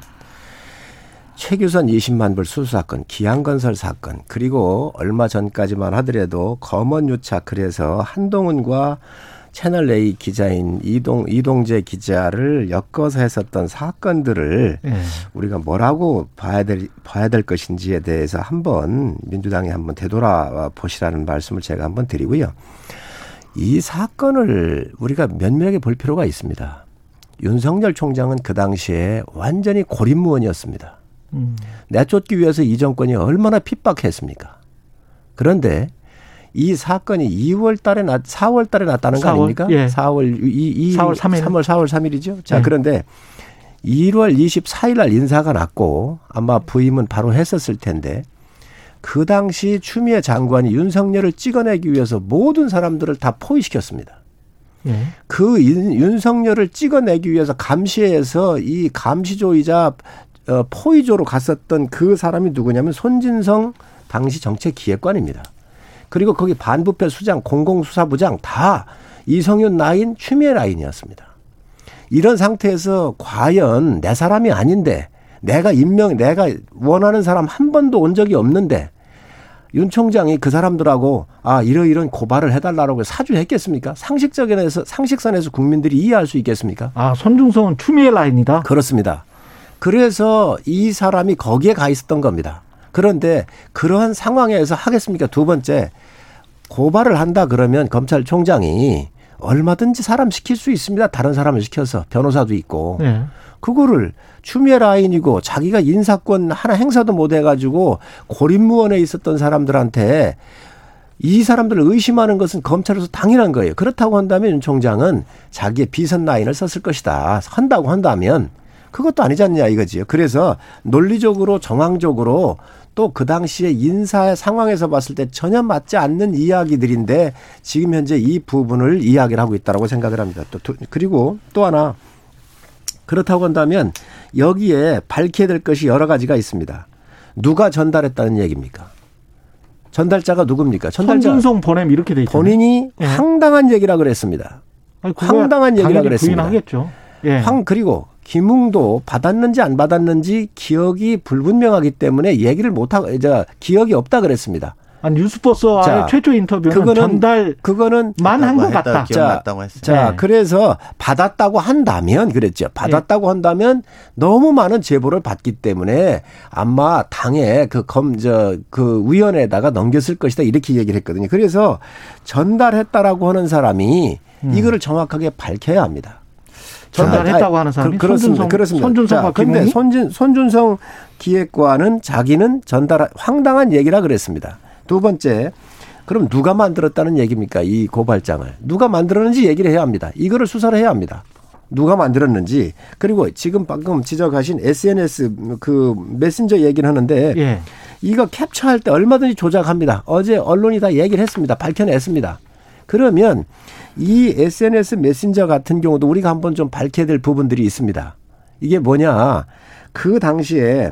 최규선 20만 불 수수 사건, 기안건설 사건, 그리고 얼마 전까지만 하더라도 검언 유착 그래서 한동훈과 채널 A 기자인 이동 이동재 기자를 엮어서 했었던 사건들을 네. 우리가 뭐라고 봐야 될 봐야 될 것인지에 대해서 한번 민주당이 한번 되돌아 보시라는 말씀을 제가 한번 드리고요. 이 사건을 우리가 면밀하게 볼 필요가 있습니다. 윤석열 총장은 그 당시에 완전히 고립무원이었습니다. 음. 내쫓기 위해서 이 정권이 얼마나 핍박했습니까? 그런데 이 사건이 2월 달에 났, 4월 달에 났다는 4월? 거 아닙니까? 예. 4월, 이, 이 4월 3일. 3월, 4월 3일이죠. 자, 예. 그런데 1월 24일 날 인사가 났고 아마 부임은 바로 했었을 텐데 그 당시 추미애 장관이 윤석열을 찍어내기 위해서 모든 사람들을 다 포위시켰습니다. 예. 그 윤석열을 찍어내기 위해서 감시해서 이 감시조이자 어, 포위조로 갔었던 그 사람이 누구냐면 손진성 당시 정책기획관입니다. 그리고 거기 반부패 수장, 공공수사부장 다 이성윤 라인, 추미애 라인이었습니다. 이런 상태에서 과연 내 사람이 아닌데 내가 임명, 내가 원하는 사람 한 번도 온 적이 없는데 윤 총장이 그 사람들하고 아 이러이런 고발을 해달라고 사주했겠습니까? 상식적인에서 상식선에서 국민들이 이해할 수 있겠습니까? 아 손중성은 추미애 라인이다. 그렇습니다. 그래서 이 사람이 거기에 가 있었던 겁니다. 그런데 그러한 상황에서 하겠습니까? 두 번째 고발을 한다 그러면 검찰총장이 얼마든지 사람 시킬 수 있습니다. 다른 사람을 시켜서 변호사도 있고 네. 그거를 추미애 라인이고 자기가 인사권 하나 행사도 못 해가지고 고립무원에 있었던 사람들한테 이 사람들을 의심하는 것은 검찰에서 당연한 거예요. 그렇다고 한다면 윤 총장은 자기의 비선 라인을 썼을 것이다. 한다고 한다면 그것도 아니지 않냐 이거지요. 그래서 논리적으로 정황적으로 또 그 당시에 인사 상황에서 봤을 때 전혀 맞지 않는 이야기들인데 지금 현재 이 부분을 이야기를 하고 있다라고 생각을 합니다. 또 그리고 또 하나 그렇다고 한다면 여기에 밝혀야 될 것이 여러 가지가 있습니다. 누가 전달했다는 얘기입니까? 전달자가 누굽니까? 전달자 손준성 보냄 이렇게 돼 있잖아요. 본인이 예. 황당한 얘기라 그랬습니다. 아니, 황당한 얘기라 그랬습니다. 부인하겠죠. 예. 황 그리고 김웅도 받았는지 안 받았는지 기억이 불분명하기 때문에 얘기를 못 하고 이제 기억이 없다 그랬습니다. 아, 뉴스버스와의 최초 인터뷰는 그거는, 전달 그거는 만한 것 같다. 자, 자 네. 그래서 받았다고 한다면 그랬죠. 받았다고 네. 한다면 너무 많은 제보를 받기 때문에 아마 당에 그검저그 위원회에다가 넘겼을 것이다 이렇게 얘기를 했거든요. 그래서 전달했다라고 하는 사람이 음. 이거를 정확하게 밝혀야 합니다. 전달했다고 하는 사람이 그, 렇습니다 그렇습니다. 손준성 근데 손준 손준성 기획관은 자기는 전달 황당한 얘기라 그랬습니다. 두 번째 그럼 누가 만들었다는 얘기입니까? 이 고발장을 누가 만들었는지 얘기를 해야 합니다. 이거를 수사를 해야 합니다. 누가 만들었는지 그리고 지금 방금 지적하신 SNS 그 메신저 얘기를 하는데 예. 이거 캡처할 때 얼마든지 조작합니다. 어제 언론이 다 얘기를 했습니다. 밝혀냈습니다. 그러면 이 SNS 메신저 같은 경우도 우리가 한번 좀 밝혀야 될 부분들이 있습니다. 이게 뭐냐. 그 당시에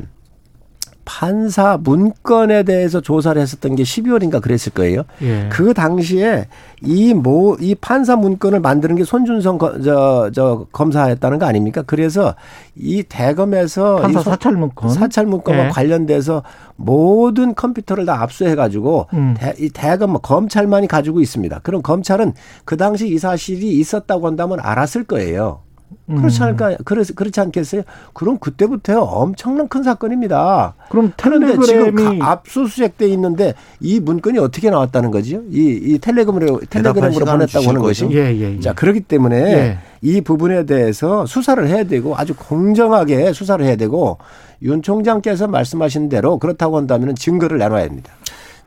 판사 문건에 대해서 조사를 했었던 게 12월인가 그랬을 거예요. 예. 그 당시에 이뭐이 판사 문건을 만드는 게 손준성 저저 저 검사였다는 거 아닙니까? 그래서 이 대검에서 판사 사찰 문건 사찰 문건과 예. 관련돼서 모든 컴퓨터를 다 압수해 가지고 음. 이 대검 뭐 검찰만이 가지고 있습니다. 그럼 검찰은 그 당시 이 사실이 있었다고 한다면 알았을 거예요. 그렇지 음. 않을까? 그래서 그렇지 않겠어요? 그럼 그때부터 엄청난 큰 사건입니다. 그럼 텔레그램이 지금 압수수색돼 있는데 이 문건이 어떻게 나왔다는 거지요? 이, 이 텔레그램으로 텔레그램으로 보냈다고 하는 것이. 예, 예, 예. 자 그렇기 때문에 예. 이 부분에 대해서 수사를 해야 되고 아주 공정하게 수사를 해야 되고 윤 총장께서 말씀하신 대로 그렇다고 한다면 증거를 내놔야 합니다.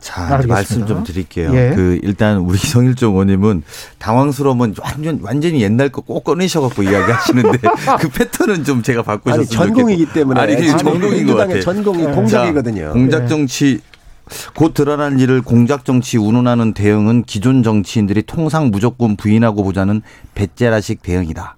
자, 알겠습니다. 말씀 좀 드릴게요. 예. 그 일단 우리 (laughs) 성일종 의원님은 당황스러우면 완전 완전히 옛날 거 꼭 꺼내셔갖고 이야기하시는데 (laughs) 그 패턴은 좀 제가 바꾸셨으면 아니, 전공이기 때문에 아니 그게 전공인 것 같아요. 전공이 공작이거든요. 공작 정치 곧 드러난 일을 공작 정치 운운하는 대응은 기존 정치인들이 통상 무조건 부인하고 보자는 배째라식 대응이다.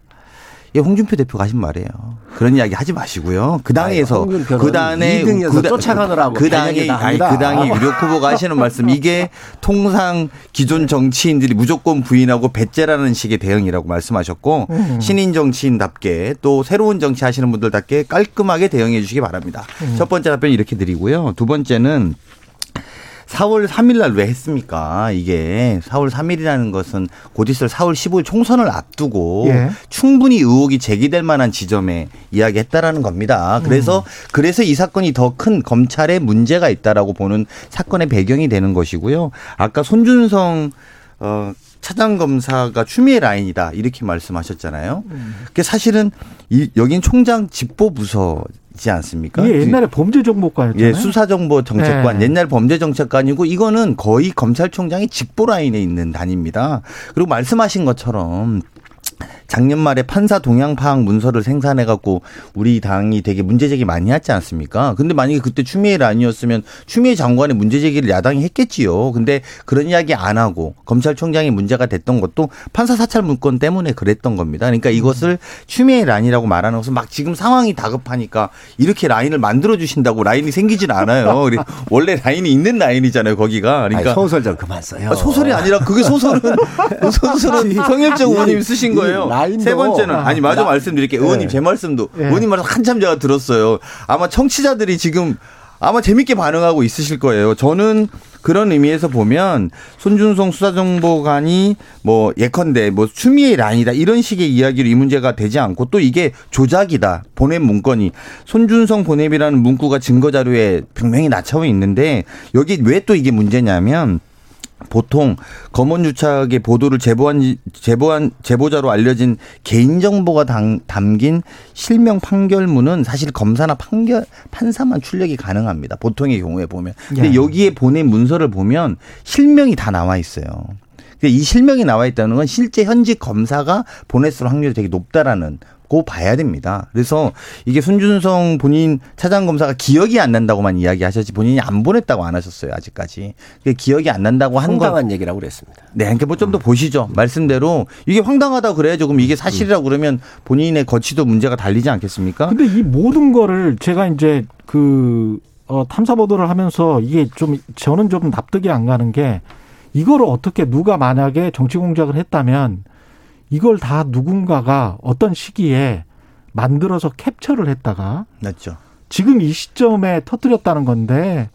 예, 홍준표 대표가 하신 말이에요. 그런 이야기 하지 마시고요. 그 당에서 그 당에 그 쫓아가느라고 그 당이 아니 그 당이 유력 후보가 하시는 말씀 이게 통상 기존 정치인들이 무조건 부인하고 배째라는 식의 대응이라고 말씀하셨고 음. 신인 정치인답게 또 새로운 정치 하시는 분들답게 깔끔하게 대응해 주시기 바랍니다. 음. 첫 번째 답변 이렇게 드리고요. 두 번째는 4월 3일 날 왜 했습니까? 이게 4월 3일이라는 것은 곧 있을 4월 15일 총선을 앞두고 예. 충분히 의혹이 제기될 만한 지점에 이야기했다라는 겁니다. 그래서 음. 그래서 이 사건이 더 큰 검찰에 문제가 있다라고 보는 사건의 배경이 되는 것이고요. 아까 손준성 어 차장 검사가 추미애 라인이다 이렇게 말씀하셨잖아요. 음. 그게 사실은 이 여긴 총장 집보 부서 지 않습니까? 예, 옛날에 범죄정보과였잖아요. 예, 수사정보정책관, 네. 옛날 범죄정책관이고 이거는 거의 검찰총장이 직보 라인에 있는 단입니다. 그리고 말씀하신 것처럼 작년 말에 판사 동향 파악 문서를 생산해 갖고 우리 당이 되게 문제 제기 많이 했지 않습니까? 근데 만약에 그때 추미애 아니었으면 추미애 장관의 문제 제기를 야당이 했겠지요. 근데 그런 이야기 안 하고 검찰총장이 문제가 됐던 것도 판사 사찰 문건 때문에 그랬던 겁니다. 그러니까 이것을 추미애 라인이라고 말하는 것은 막 지금 상황이 다급하니까 이렇게 라인을 만들어 주신다고 라인이 생기질 않아요. 원래 라인이 있는 라인이잖아요. 거기가. 그러니까 아니, 소설 좀 그만 써요. 아, 소설이 아니라 그게 소설은 (laughs) 소설은 성일정 의원님이 쓰신 거예요. 세 번째는 아니 마저 나, 말씀드릴게요. 네. 의원님 제 말씀도 네. 의원님 말씀 한참 제가 들었어요. 아마 청취자들이 지금 아마 재밌게 반응하고 있으실 거예요. 저는 그런 의미에서 보면 손준성 수사정보관이 뭐 예컨대 뭐 추미애 란이다 이런 식의 이야기로 이 문제가 되지 않고 또 이게 조작이다 보냄 문건이 손준성 보냄이라는 문구가 증거 자료에 분명히 낮춰 있는데 여기 왜 또 이게 문제냐면 보통 검언 유착의 보도를 제보한 제보한 제보자로 알려진 개인 정보가 담긴 실명 판결문은 사실 검사나 판결 판사만 출력이 가능합니다. 보통의 경우에 보면. 근데 예. 여기에 보낸 문서를 보면 실명이 다 나와 있어요. 이 실명이 나와 있다는 건 실제 현직 검사가 보냈을 확률이 되게 높다라는 고 봐야 됩니다. 그래서 이게 손준성 본인 차장 검사가 기억이 안 난다고만 이야기하셨지 본인이 안 보냈다고 안 하셨어요 아직까지. 기억이 안 난다고 한 건. 황당한 얘기라고 그랬습니다. 네, 그러니까 뭐 좀더 보시죠. 말씀대로 이게 황당하다고 그래야죠. 그럼 이게 사실이라고 그러면 본인의 거치도 문제가 달리지 않겠습니까? 근데 이 모든 거를 제가 이제 그 어, 탐사 보도를 하면서 이게 좀 저는 좀 납득이 안 가는 게 이거를 어떻게 누가 만약에 정치 공작을 했다면 이걸 다 누군가가 어떤 시기에 만들어서 캡처를 했다가 맞죠. 지금 이 시점에 터뜨렸다는 건데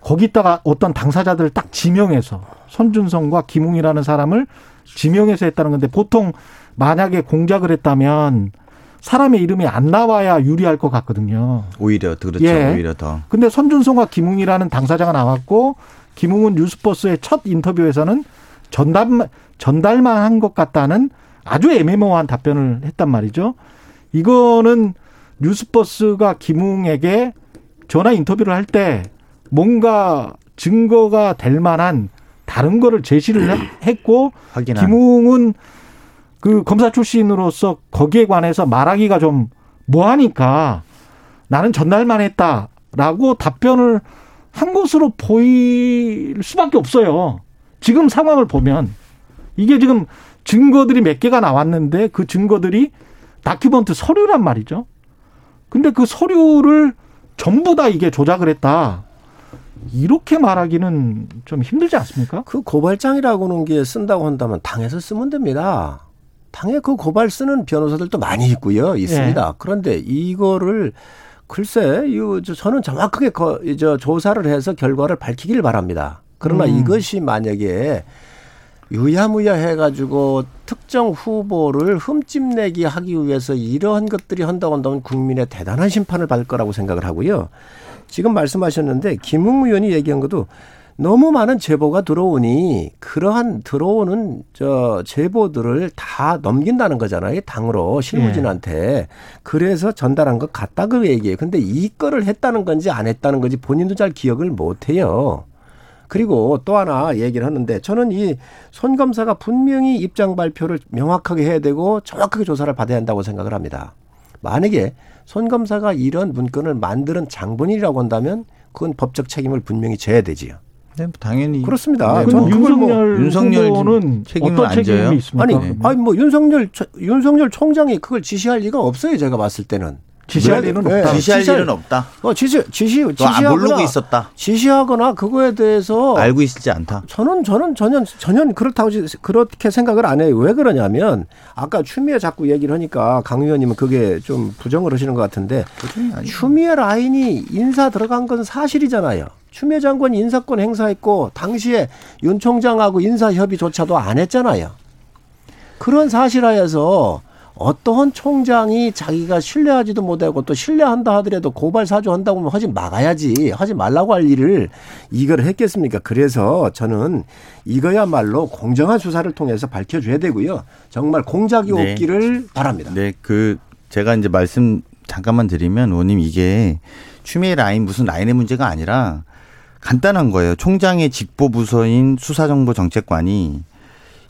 거기다가 어떤 당사자들을 딱 지명해서 손준성과 김웅이라는 사람을 지명해서 했다는 건데 보통 만약에 공작을 했다면 사람의 이름이 안 나와야 유리할 것 같거든요. 오히려 그렇죠. 예. 오히려 더. 근데 손준성과 김웅이라는 당사자가 나왔고 김웅은 뉴스버스의 첫 인터뷰에서는 전담 전달만 한 것 같다는 아주 애매모호한 답변을 했단 말이죠. 이거는 뉴스버스가 김웅에게 전화 인터뷰를 할 때 뭔가 증거가 될 만한 다른 거를 제시를 (clears throat) 했고 확인한. 김웅은 그 검사 출신으로서 거기에 관해서 말하기가 좀 뭐하니까 나는 전달만 했다라고 답변을 한 것으로 보일 수밖에 없어요. 지금 상황을 보면 이게 지금 증거들이 몇 개가 나왔는데 그 증거들이 다큐멘트 서류란 말이죠. 근데 그 서류를 전부 다 이게 조작을 했다. 이렇게 말하기는 좀 힘들지 않습니까? 그 고발장이라고 하는 게 쓴다고 한다면 당에서 쓰면 됩니다. 당에 그 고발 쓰는 변호사들도 많이 있고요. 있습니다. 예. 그런데 이거를 글쎄, 이 저는 정확하게 거, 저 조사를 해서 결과를 밝히기를 바랍니다. 그러나 음. 이것이 만약에 유야무야 해가지고 특정 후보를 흠집내기 하기 위해서 이러한 것들이 한다고 한다면 국민의 대단한 심판을 받을 거라고 생각을 하고요. 지금 말씀하셨는데 김웅 의원이 얘기한 것도 너무 많은 제보가 들어오니 그러한 들어오는 저 제보들을 다 넘긴다는 거잖아요. 당으로 실무진한테. 예. 그래서 전달한 것 같다 그 얘기예요. 근데 이 거를 했다는 건지 안 했다는 건지 본인도 잘 기억을 못 해요. 그리고 또 하나 얘기를 하는데 저는 이 손 검사가 분명히 입장 발표를 명확하게 해야 되고 정확하게 조사를 받아야 한다고 생각을 합니다. 만약에 손 검사가 이런 문건을 만드는 장본인이라고 한다면 그건 법적 책임을 분명히 져야 되지요. 네, 당연히 그렇습니다. 네, 뭐 윤석열 윤석열 후보는 어떤 책임이 있습니까? 아니, 네. 아니 뭐 윤석열 윤석열 총장이 그걸 지시할 리가 없어요. 제가 봤을 때는. 지시할 일은 네. 없다. 지시할 일은 없다. 어, 지시, 지시, 지시하거나. 모르고 있었다. 지시하거나 그거에 대해서. 알고 있지 않다. 저는, 저는 전혀, 전혀 그렇다고, 그렇게 생각을 안 해요. 왜 그러냐면, 아까 추미애 자꾸 얘기를 하니까 강 의원님은 그게 좀 부정을 하시는 것 같은데, 추미애 라인이 인사 들어간 건 사실이잖아요. 추미애 장관이 인사권 행사했고, 당시에 윤 총장하고 인사 협의조차도 안 했잖아요. 그런 사실하에서 어떠한 총장이 자기가 신뢰하지도 못하고 또 신뢰한다 하더라도 고발 사주한다고 하면 하지 말아야지 하지 말라고 할 일을 이걸 했겠습니까? 그래서 저는 이거야말로 공정한 수사를 통해서 밝혀줘야 되고요. 정말 공작이 네. 없기를 바랍니다. 네, 그 제가 이제 말씀 잠깐만 드리면 의원님 이게 추미애 라인 무슨 라인의 문제가 아니라 간단한 거예요. 총장의 직보 부서인 수사정보정책관이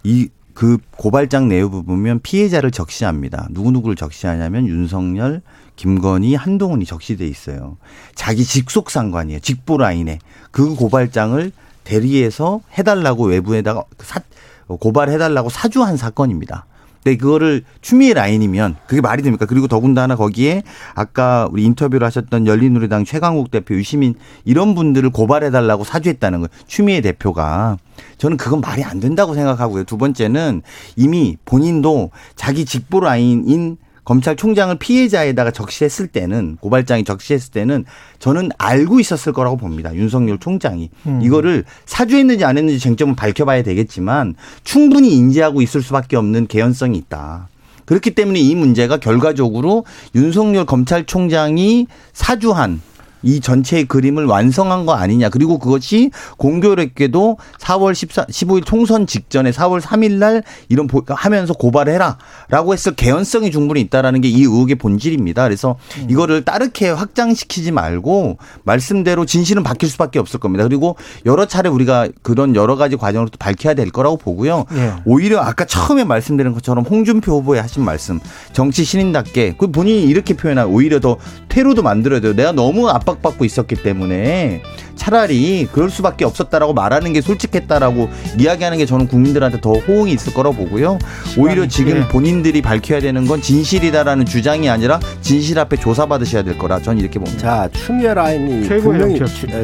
이 그 고발장 내용을 보면 피해자를 적시합니다. 누구누구를 적시하냐면 윤석열, 김건희, 한동훈이 적시돼 있어요. 자기 직속 상관이에요. 직보 라인에. 그 고발장을 대리해서 해달라고 외부에다가 사, 고발해달라고 사주한 사건입니다. 근데 그거를 추미애 라인이면 그게 말이 됩니까? 그리고 더군다나 거기에 아까 우리 인터뷰를 하셨던 열린우리당 최강욱 대표, 유시민 이런 분들을 고발해달라고 사주했다는 거예요. 추미애 대표가. 저는 그건 말이 안 된다고 생각하고요. 두 번째는 이미 본인도 자기 직보 라인인 검찰총장을 피해자에다가 적시했을 때는 고발장이 적시했을 때는 저는 알고 있었을 거라고 봅니다. 윤석열 총장이 음. 이거를 사주했는지 안 했는지 쟁점은 밝혀봐야 되겠지만 충분히 인지하고 있을 수밖에 없는 개연성이 있다. 그렇기 때문에 이 문제가 결과적으로 윤석열 검찰총장이 사주한 이 전체의 그림을 완성한 거 아니냐. 그리고 그것이 공교롭게도 4월 14, 15일 총선 직전에 4월 3일 날 이런 하면서 고발해라. 라고 했을 개연성이 충분히 있다라는 게 이 의혹의 본질입니다. 그래서 음. 이거를 따르게 확장시키지 말고 말씀대로 진실은 바뀔 수밖에 없을 겁니다. 그리고 여러 차례 우리가 그런 여러 가지 과정을 또 밝혀야 될 거라고 보고요. 예. 오히려 아까 처음에 말씀드린 것처럼 홍준표 후보의 하신 말씀 정치 신인답게 그 본인이 이렇게 표현한 오히려 더 퇴로도 만들어야 돼요. 내가 너무 아빠 압박받고 있었기 때문에 차라리 그럴 수밖에 없었다라고 말하는 게 솔직했다라고 이야기하는 게 저는 국민들한테 더 호응이 있을 거라고 보고요. 오히려 지금 예. 본인들이 밝혀야 되는 건 진실이다라는 주장이 아니라 진실 앞에 조사받으셔야 될 거라 저는 이렇게 봅니다. 자, 추미애 라인이 분명히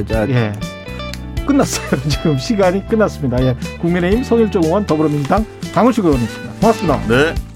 자, 예. 끝났어요. (laughs) 지금 시간이 끝났습니다. 예. 국민의힘 성일종 의원 더불어민주당 강훈식 의원이었습니다. 고맙습니다. 네.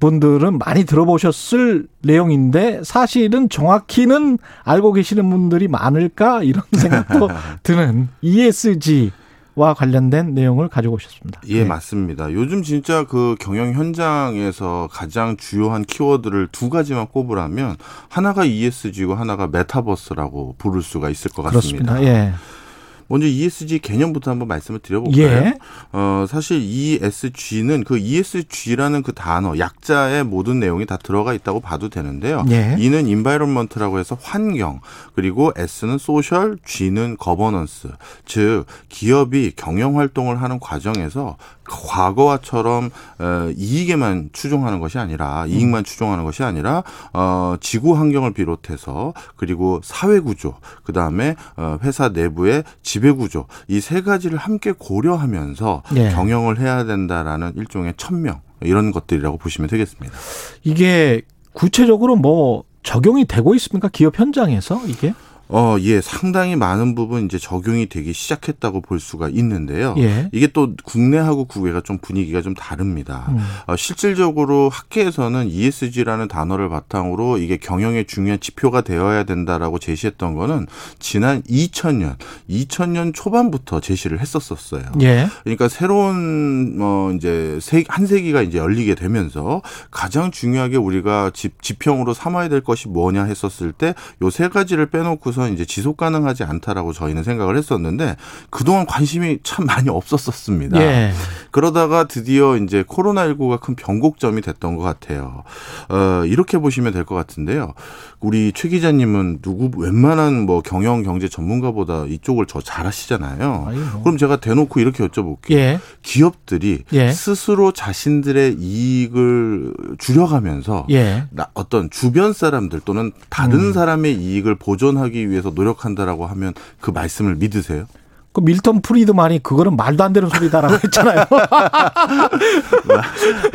분들은 많이 들어보셨을 내용인데 사실은 정확히는 알고 계시는 분들이 많을까 이런 (laughs) 생각도 (laughs) 드는 ESG 와 관련된 내용을 가지고 오셨습니다. 예, 네. 맞습니다. 요즘 진짜 그 경영 현장에서 가장 주요한 키워드를 두 가지만 꼽으라면 하나가 ESG고 하나가 메타버스라고 부를 수가 있을 것 같습니다. 그렇습니다. 예. 먼저 ESG 개념부터 한번 말씀을 드려볼까요? 예. 어, 사실 ESG는 그 ESG라는 그 단어, 약자의 모든 내용이 다 들어가 있다고 봐도 되는데요. 예. E는 environment라고 해서 환경, 그리고 S는 social, G는 governance. 즉, 기업이 경영 활동을 하는 과정에서 과거와처럼 어, 이익에만 추종하는 것이 아니라 이익만 추종하는 것이 아니라 어, 지구 환경을 비롯해서 그리고 사회 구조 그다음에 어, 회사 내부의 지배 구조 이 세 가지를 함께 고려하면서 네. 경영을 해야 된다라는 일종의 천명 이런 것들이라고 보시면 되겠습니다. 이게 구체적으로 뭐 적용이 되고 있습니까? 기업 현장에서 이게? 어, 예, 상당히 많은 부분 이제 적용이 되기 시작했다고 볼 수가 있는데요. 예. 이게 또 국내하고 국외가 좀 분위기가 좀 다릅니다. 음. 어, 실질적으로 학계에서는 ESG라는 단어를 바탕으로 이게 경영의 중요한 지표가 되어야 된다라고 제시했던 거는 지난 2000년, 2000년 초반부터 제시를 했었었어요. 예. 그러니까 새로운 뭐 이제 한 세기가 이제 열리게 되면서 가장 중요하게 우리가 집 지평으로 삼아야 될 것이 뭐냐 했었을 때 요 세 가지를 빼놓고서 대해서 이제 지속 가능하지 않다라고 저희는 생각을 했었는데 그동안 관심이 참 많이 없었었습니다. 예. 그러다가 드디어 이제 코로나19가 큰 변곡점이 됐던 것 같아요. 어, 이렇게 보시면 될 것 같은데요. 우리 최 기자님은 누구 웬만한 뭐 경영 경제 전문가보다 이쪽을 저 잘하시잖아요. 뭐. 그럼 제가 대놓고 이렇게 여쭤볼게요. 예. 기업들이 예. 스스로 자신들의 이익을 줄여가면서 예. 어떤 주변 사람들 또는 다른 음. 사람의 이익을 보존하기 위해서 노력한다라고 하면 그 말씀을 믿으세요? 그 밀턴 프리드만이 그거는 말도 안 되는 소리다라고 (laughs) 했잖아요.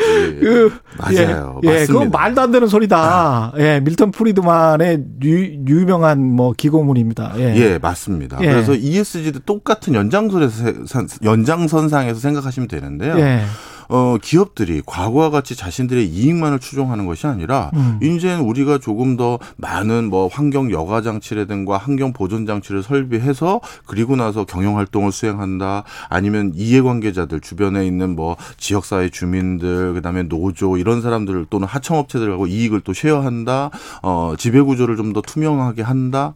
예, 그, 맞아요. 예, 예, 그건 말도 안 되는 소리다. 예, 밀턴 프리드만의 유, 명한뭐 기고문입니다. 예, 예 맞습니다. 예. 그래서 ESG도 똑같은 연장선에서 연장선상에서 생각하시면 되는데요. 예. 어, 기업들이 과거와 같이 자신들의 이익만을 추종하는 것이 아니라 음. 이제는 우리가 조금 더 많은 뭐 환경 여가 장치라든가 환경 보존 장치를 설비해서 그리고 나서 경영 활동을 수행한다 아니면 이해관계자들 주변에 있는 뭐 지역사회 주민들 그다음에 노조 이런 사람들 또는 하청업체들하고 이익을 또 쉐어한다 어 지배 구조를 좀 더 투명하게 한다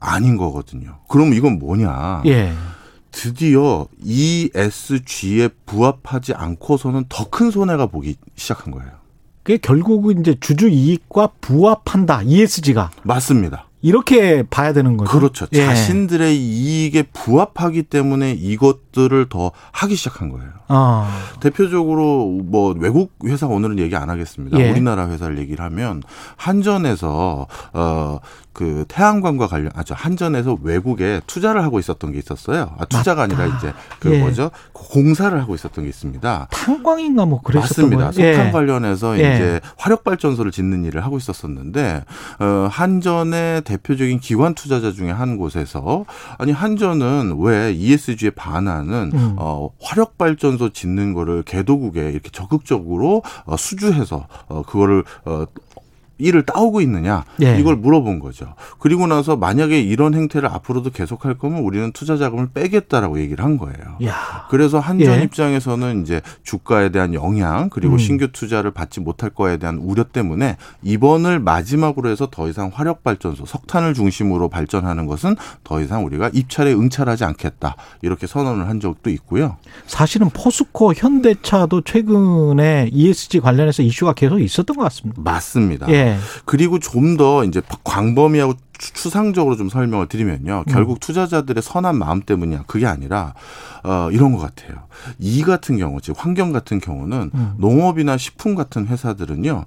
아닌 거거든요. 그럼 이건 뭐냐? 예. 드디어 ESG에 부합하지 않고서는 더 큰 손해가 보기 시작한 거예요. 그게 결국은 이제 주주 이익과 부합한다. ESG가. 맞습니다. 이렇게 봐야 되는 거죠. 그렇죠. 예. 자신들의 이익에 부합하기 때문에 이것들을 더 하기 시작한 거예요. 아. 대표적으로 뭐 외국 회사 오늘은 얘기 안 하겠습니다. 예. 우리나라 회사를 얘기를 하면 한전에서 어 그 태양광과 관련 아주 한전에서 외국에 투자를 하고 있었던 게 있었어요. 아, 투자가 맞다. 아니라 이제 그 예. 뭐죠 공사를 하고 있었던 게 있습니다. 탄광인가 뭐 그랬었던 맞습니다. 석탄 예. 관련해서 예. 이제 화력 발전소를 짓는 일을 하고 있었었는데 어, 한전의 대표적인 기관 투자자 중에 한 곳에서 아니 한전은 왜 ESG에 반하는 음. 어, 화력 발전소 짓는 거를 개도국에 이렇게 적극적으로 어, 수주해서 어, 그거를 어, 일을 따오고 있느냐 예. 이걸 물어본 거죠. 그리고 나서 만약에 이런 행태를 앞으로도 계속할 거면 우리는 투자 자금을 빼겠다라고 얘기를 한 거예요. 야. 그래서 한전 예. 입장에서는 이제 주가에 대한 영향 그리고 음. 신규 투자를 받지 못할 거에 대한 우려 때문에 이번을 마지막으로 해서 더 이상 화력 발전소 석탄을 중심으로 발전하는 것은 더 이상 우리가 입찰에 응찰하지 않겠다 이렇게 선언을 한 적도 있고요. 사실은 포스코 현대차도 최근에 ESG 관련해서 이슈가 계속 있었던 것 같습니다. 맞습니다. 예. 그리고 좀 더 이제 광범위하고 추상적으로 좀 설명을 드리면요. 음. 결국 투자자들의 선한 마음 때문이야. 그게 아니라 어 이런 것 같아요. 이 같은 경우, 즉 환경 같은 경우는 음. 농업이나 식품 같은 회사들은요.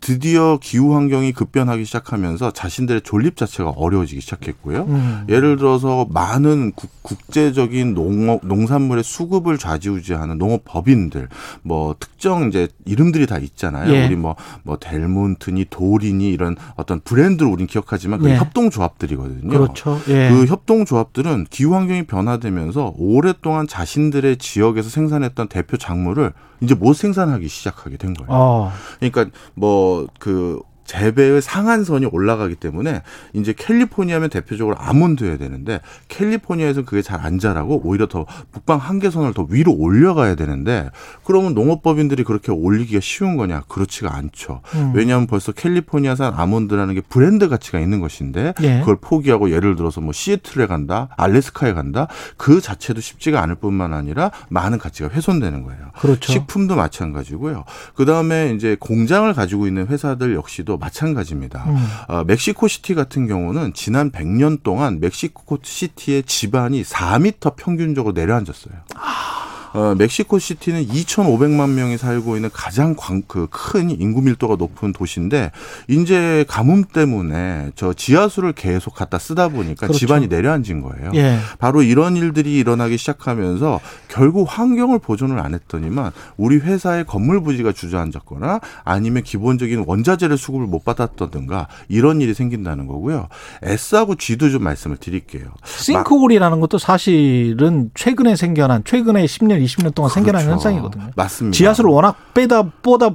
드디어 기후 환경이 급변하기 시작하면서 자신들의 존립 자체가 어려워지기 시작했고요. 음. 예를 들어서 많은 국, 제적인 농업 농산물의 수급을 좌지우지하는 농업 법인들 뭐 특정 이제 이름들이 다 있잖아요. 예. 우리 뭐뭐 뭐 델몬트니 도리니 이런 어떤 브랜드를 우린 기억하지만 그 예. 협동조합들이거든요. 그렇죠. 예. 그 협동조합들은 기후 환경이 변화되면서 오랫동안 자신들의 지역에서 생산했던 대표 작물을 이제 못 생산하기 시작하게 된 거예요. 어. 그러니까 뭐그 재배의 상한선이 올라가기 때문에 이제 캘리포니아면 대표적으로 아몬드여야 되는데 캘리포니아에서 그게 잘 안 자라고 오히려 더 북방 한계선을 더 위로 올려가야 되는데 그러면 농업법인들이 그렇게 올리기가 쉬운 거냐? 그렇지가 않죠. 음. 왜냐하면 벌써 캘리포니아산 아몬드라는 게 브랜드 가치가 있는 것인데 예. 그걸 포기하고 예를 들어서 뭐 시애틀에 간다, 알래스카에 간다 그 자체도 쉽지가 않을 뿐만 아니라 많은 가치가 훼손되는 거예요. 그렇죠. 식품도 마찬가지고요. 그 다음에 이제 공장을 가지고 있는 회사들 역시도 경우도 마찬가지입니다. 음. 어, 멕시코 시티 같은 경우는 지난 100년 동안 멕시코 시티의 지반이 4미터 평균적으로 내려앉았어요. 아. 어, 멕시코 시티는 2,500만 명이 살고 있는 가장 그큰 인구 밀도가 높은 도시인데 이제 가뭄 때문에 저 지하수를 계속 갖다 쓰다 보니까 그렇죠. 집안이 내려앉은 거예요. 예. 바로 이런 일들이 일어나기 시작하면서 결국 환경을 보존을 안 했더니만 우리 회사의 건물 부지가 주저앉았거나 아니면 기본적인 원자재를 수급을 못 받았다든가 이런 일이 생긴다는 거고요. S하고 G도 좀 말씀을 드릴게요. 싱크홀이라는 것도 사실은 최근에 생겨난 최근에 10년 20년 동안 그렇죠. 생겨난 현상이거든요. 맞습니다. 지하수를 워낙 빼다 뻗다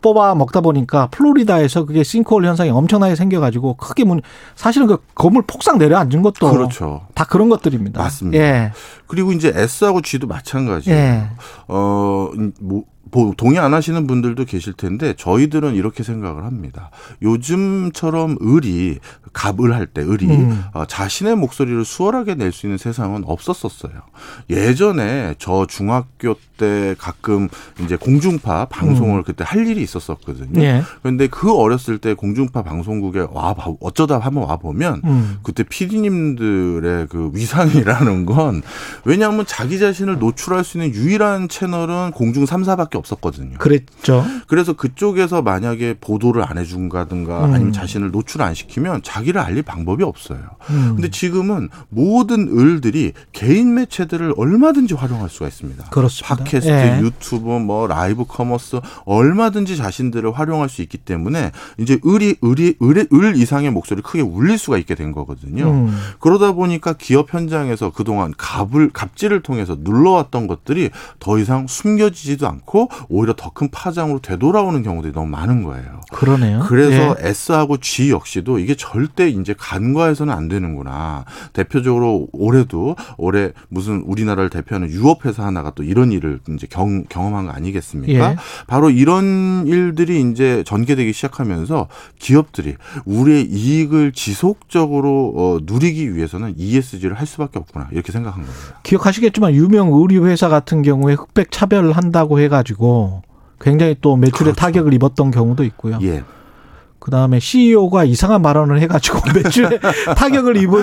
뽑아 먹다 보니까 플로리다에서 그게 싱크홀 현상이 엄청나게 생겨가지고 크게 문 사실은 그 건물 폭삭 내려앉은 것도 그렇죠. 다 그런 것들입니다. 맞습니다. 예. 그리고 이제 S하고 G도 마찬가지예요. 예. 어뭐 동의 안 하시는 분들도 계실 텐데 저희들은 이렇게 생각을 합니다. 요즘처럼 을이 갑을 할 때 을이 음. 어, 자신의 목소리를 수월하게 낼 수 있는 세상은 없었었어요. 예전에 저 중학교 때 가끔 이제 공중파 방송을 음. 그때 할 일이 있었었거든요. 예. 그런데 그 어렸을 때 공중파 방송국에 와 어쩌다 한번 와 보면 음. 그때 피디님들의 그 위상이라는 건 왜냐하면 자기 자신을 노출할 수 있는 유일한 채널은 공중파 3사밖에 없었거든요. 그랬죠. 그래서 그쪽에서 만약에 보도를 안 해준다든가 음. 아니면 자신을 노출 안 시키면 자기를 알릴 방법이 없어요. 음. 근데 지금은 모든 을들이 개인 매체들을 얼마든지 활용할 수가 있습니다. 그렇습니다. 팟캐스트, 예. 유튜브, 뭐 live commerce 얼마든지 자신들을 활용할 수 있기 때문에 이제 을이 을이 을, 을 이상의 목소리를 크게 울릴 수가 있게 된 거거든요. 음. 그러다 보니까 기업 현장에서 그동안 갑을 갑질을 통해서 눌러왔던 것들이 더 이상 숨겨지지도 않고 오히려 더 큰 파장으로 되돌아오는 경우들이 너무 많은 거예요. 그러네요. 그래서 예. S하고 G 역시도 이게 절대 이제 간과해서는 안 되는구나. 대표적으로 올해도 올해 무슨 우리나라를 대표하는 유업 회사 하나가 또 이런 일을 이제 경, 경험한 거 아니겠습니까? 예. 바로 이런 일들이 이제 전개되기 시작하면서 기업들이 우리의 이익을 지속적으로 어, 누리기 위해서는 ESG를 할 수밖에 없구나 이렇게 생각한 겁니다. 기억하시겠지만 유명 의류 회사 같은 경우에 흑백 차별한다고 해가 해 가지고 굉장히 또 매출에 그렇죠. 타격을 입었던 경우도 있고요. 예. 그 다음에 CEO가 이상한 발언을 해가지고 (laughs) 매출에 타격을 입은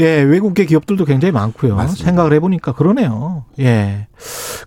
예 외국계 기업들도 굉장히 많고요. 맞습니다. 생각을 해보니까 그러네요. 예.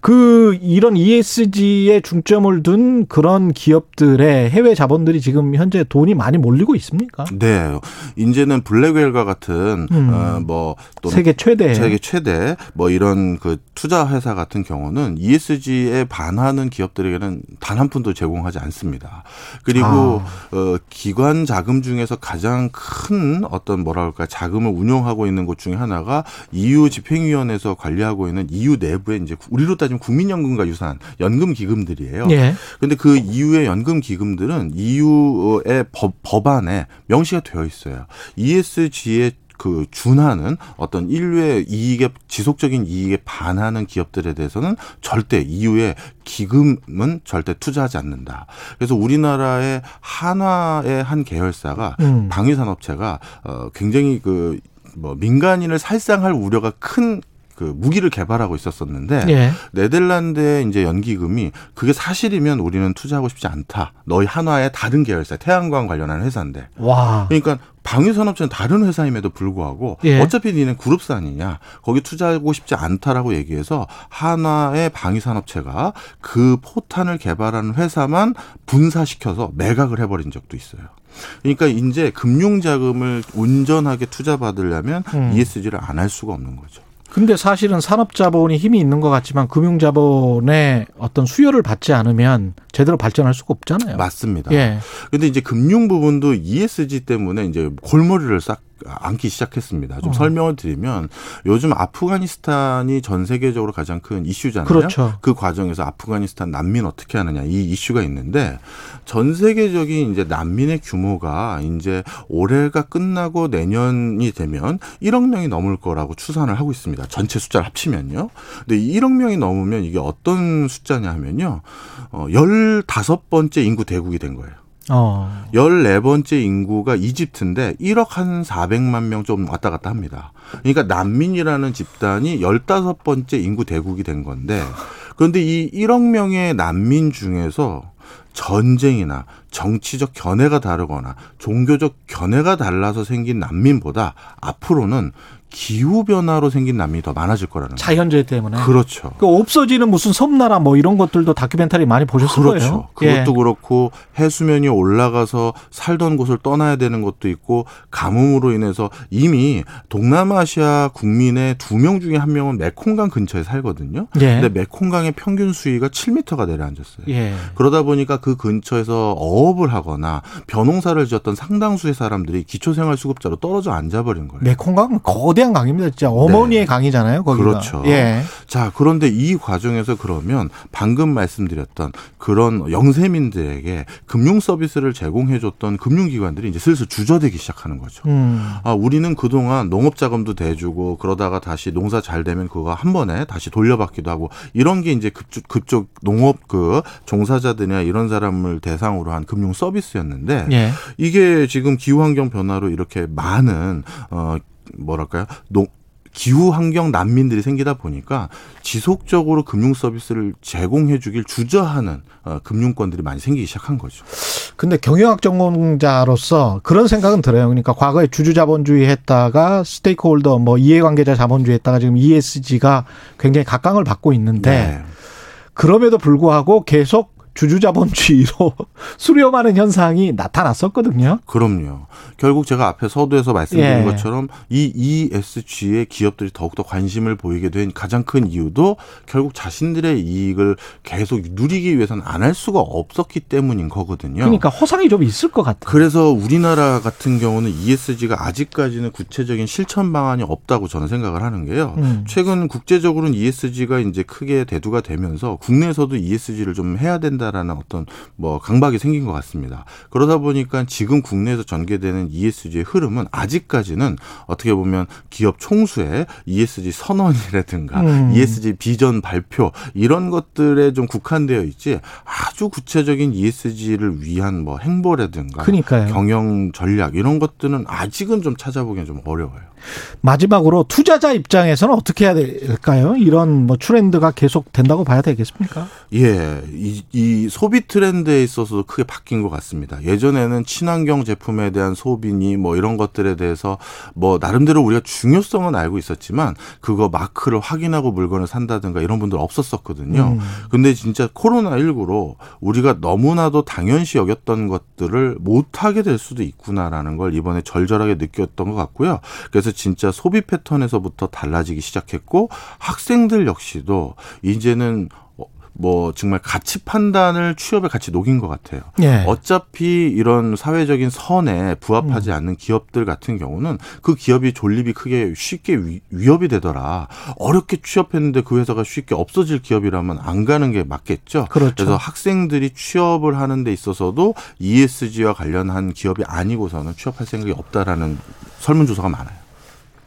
그 이런 ESG에 중점을 둔 그런 기업들의 해외 자본들이 지금 현재 돈이 많이 몰리고 있습니까? 네. 이제는 블랙웰과 같은 음. 어 뭐 세계 최대 세계 최대 뭐 이런 그 투자 회사 같은 경우는 ESG에 반하는 기업들에게는 단 한 푼도 제공하지 않습니다. 그리고 아. 어 기관 자금 중에서 가장 큰 어떤 뭐랄까 자금을 운용하고 있는 곳 중에 하나가 EU 집행위원회에서 관리하고 있는 EU 내부에 이제 우리로 따지면 국민연금과 유사한 연금 기금들이에요. 예. 그런데 그 EU의 연금 기금들은 EU의 법, 법안에 명시가 되어 있어요. ESG의 그 준하는 어떤 인류의 이익에 지속적인 이익에 반하는 기업들에 대해서는 절대 이후에 기금은 절대 투자하지 않는다. 그래서 우리나라의 한화의 한 계열사가 음. 방위산업체가 어 굉장히 그 뭐 민간인을 살상할 우려가 큰그 무기를 개발하고 있었었는데 예. 네덜란드의 이제 연기금이 그게 사실이면 우리는 투자하고 싶지 않다. 너희 한화의 다른 계열사 태양광 관련한 회사인데. 와. 그러니까 방위산업체는 다른 회사임에도 불구하고 예. 어차피 니는 그룹사 아니냐 거기 투자하고 싶지 않다라고 얘기해서 한화의 방위산업체가 그 포탄을 개발하는 회사만 분사시켜서 매각을 해버린 적도 있어요. 그러니까 이제 금융 자금을 온전하게 투자받으려면 음. ESG를 안 할 수가 없는 거죠. 근데 사실은 산업자본이 힘이 있는 것 같지만 금융자본의 어떤 수요를 받지 않으면 제대로 발전할 수가 없잖아요. 맞습니다. 예. 근데 이제 금융 부분도 ESG 때문에 이제 골머리를 싹 앉기 시작했습니다. 좀 어. 설명을 드리면 요즘 아프가니스탄이 전 세계적으로 가장 큰 이슈잖아요. 그렇죠. 그 과정에서 아프가니스탄 난민 어떻게 하느냐 이 이슈가 있는데 전 세계적인 이제 난민의 규모가 이제 올해가 끝나고 내년이 되면 1억 명이 넘을 거라고 추산을 하고 있습니다. 전체 숫자를 합치면요. 근데 1억 명이 넘으면 이게 어떤 숫자냐 하면요. 어 15번째 인구 대국이 된 거예요. 어. 14번째 인구가 이집트인데 1억 한 400만 명 좀 왔다 갔다 합니다. 그러니까 난민이라는 집단이 15번째 인구 대국이 된 건데 그런데 이 1억 명의 난민 중에서 전쟁이나 정치적 견해가 다르거나 종교적 견해가 달라서 생긴 난민보다 앞으로는 기후 변화로 생긴 난민이 더 많아질 거라는 자연재해 때문에 그렇죠. 그 없어지는 무슨 섬나라 뭐 이런 것들도 다큐멘터리 많이 보셨을 그렇죠. 거예요. 그것도 예. 그렇고 해수면이 올라가서 살던 곳을 떠나야 되는 것도 있고 가뭄으로 인해서 이미 동남아시아 국민의 두 명 중에 한 명은 메콩강 근처에 살거든요. 예. 근데 메콩강의 평균 수위가 7미터가 내려앉았어요. 예. 그러다 보니까 그 근처에서 어업을 하거나 벼농사를 지었던 상당수의 사람들이 기초생활수급자로 떨어져 앉아버린 거예요. 메콩강은 거대 거대한 강입니다. 진짜 어머니의 네. 강이잖아요. 거기가. 그렇죠. 예. 자, 그런데 이 과정에서 그러면 방금 말씀드렸던 그런 영세민들에게 금융 서비스를 제공해 줬던 금융기관들이 이제 슬슬 주저되기 시작하는 거죠. 음. 아, 우리는 그동안 농업 자금도 대주고 그러다가 다시 농사 잘 되면 그거 한 번에 다시 돌려받기도 하고 이런 게 이제 급쪽, 급쪽 농업 그 종사자들이나 이런 사람을 대상으로 한 금융 서비스였는데 예. 이게 지금 기후 환경 변화로 이렇게 많은 어 뭐랄까요? 농, 기후 환경 난민들이 생기다 보니까 지속적으로 금융 서비스를 제공해 주길 주저하는 어, 금융권들이 많이 생기기 시작한 거죠. 근데 경영학 전공자로서 그런 생각은 들어요. 그러니까 과거에 주주 자본주의 했다가 스테이크홀더 뭐 이해관계자 자본주의 했다가 지금 ESG가 굉장히 각광을 받고 있는데 네. 그럼에도 불구하고 계속 주주자본주의로 (laughs) 수렴하는 현상이 나타났었거든요. 그럼요. 결국 제가 앞에 서두에서 말씀드린 예. 것처럼 이 ESG에 기업들이 더욱더 관심을 보이게 된 가장 큰 이유도 결국 자신들의 이익을 계속 누리기 위해서는 안 할 수가 없었기 때문인 거거든요. 그러니까 허상이 좀 있을 것 같아요. 그래서 우리나라 같은 경우는 ESG가 아직까지는 구체적인 실천 방안이 없다고 저는 생각을 하는 게요. 음. 최근 국제적으로는 ESG가 이제 크게 대두가 되면서 국내에서도 ESG를 좀 해야 된다. 된다라는 어떤 뭐 강박이 생긴 것 같습니다. 그러다 보니까 지금 국내에서 전개되는 ESG의 흐름은 아직까지는 어떻게 보면 기업 총수의 ESG 선언이라든가 음. ESG 비전 발표 이런 것들에 좀 국한되어 있지 아주 구체적인 ESG를 위한 뭐 행보라든가 그러니까요. 경영 전략 이런 것들은 아직은 좀 찾아보기는 좀 어려워요. 마지막으로 투자자 입장에서는 어떻게 해야 될까요? 이런 뭐 트렌드가 계속 된다고 봐야 되겠습니까? 예, 이, 이 소비 트렌드에 있어서 크게 바뀐 것 같습니다. 예전에는 친환경 제품에 대한 소비니 뭐 이런 것들에 대해서 뭐 나름대로 우리가 중요성은 알고 있었지만 그거 마크를 확인하고 물건을 산다든가 이런 분들 없었었거든요. 음. 근데 진짜 코로나 19로 우리가 너무나도 당연시 여겼던 것들을 못 하게 될 수도 있구나라는 걸 이번에 절절하게 느꼈던 것 같고요. 그래서 그래서 진짜 소비 패턴에서부터 달라지기 시작했고 학생들 역시도 이제는 뭐 정말 가치 판단을 취업에 같이 녹인 것 같아요. 예. 어차피 이런 사회적인 선에 부합하지 음. 않는 기업들 같은 경우는 그 기업이 존립이 크게 쉽게 위, 위협이 되더라. 어렵게 취업했는데 그 회사가 쉽게 없어질 기업이라면 안 가는 게 맞겠죠. 그렇죠. 그래서 학생들이 취업을 하는 데 있어서도 ESG와 관련한 기업이 아니고서는 취업할 생각이 없다라는 설문조사가 많아요.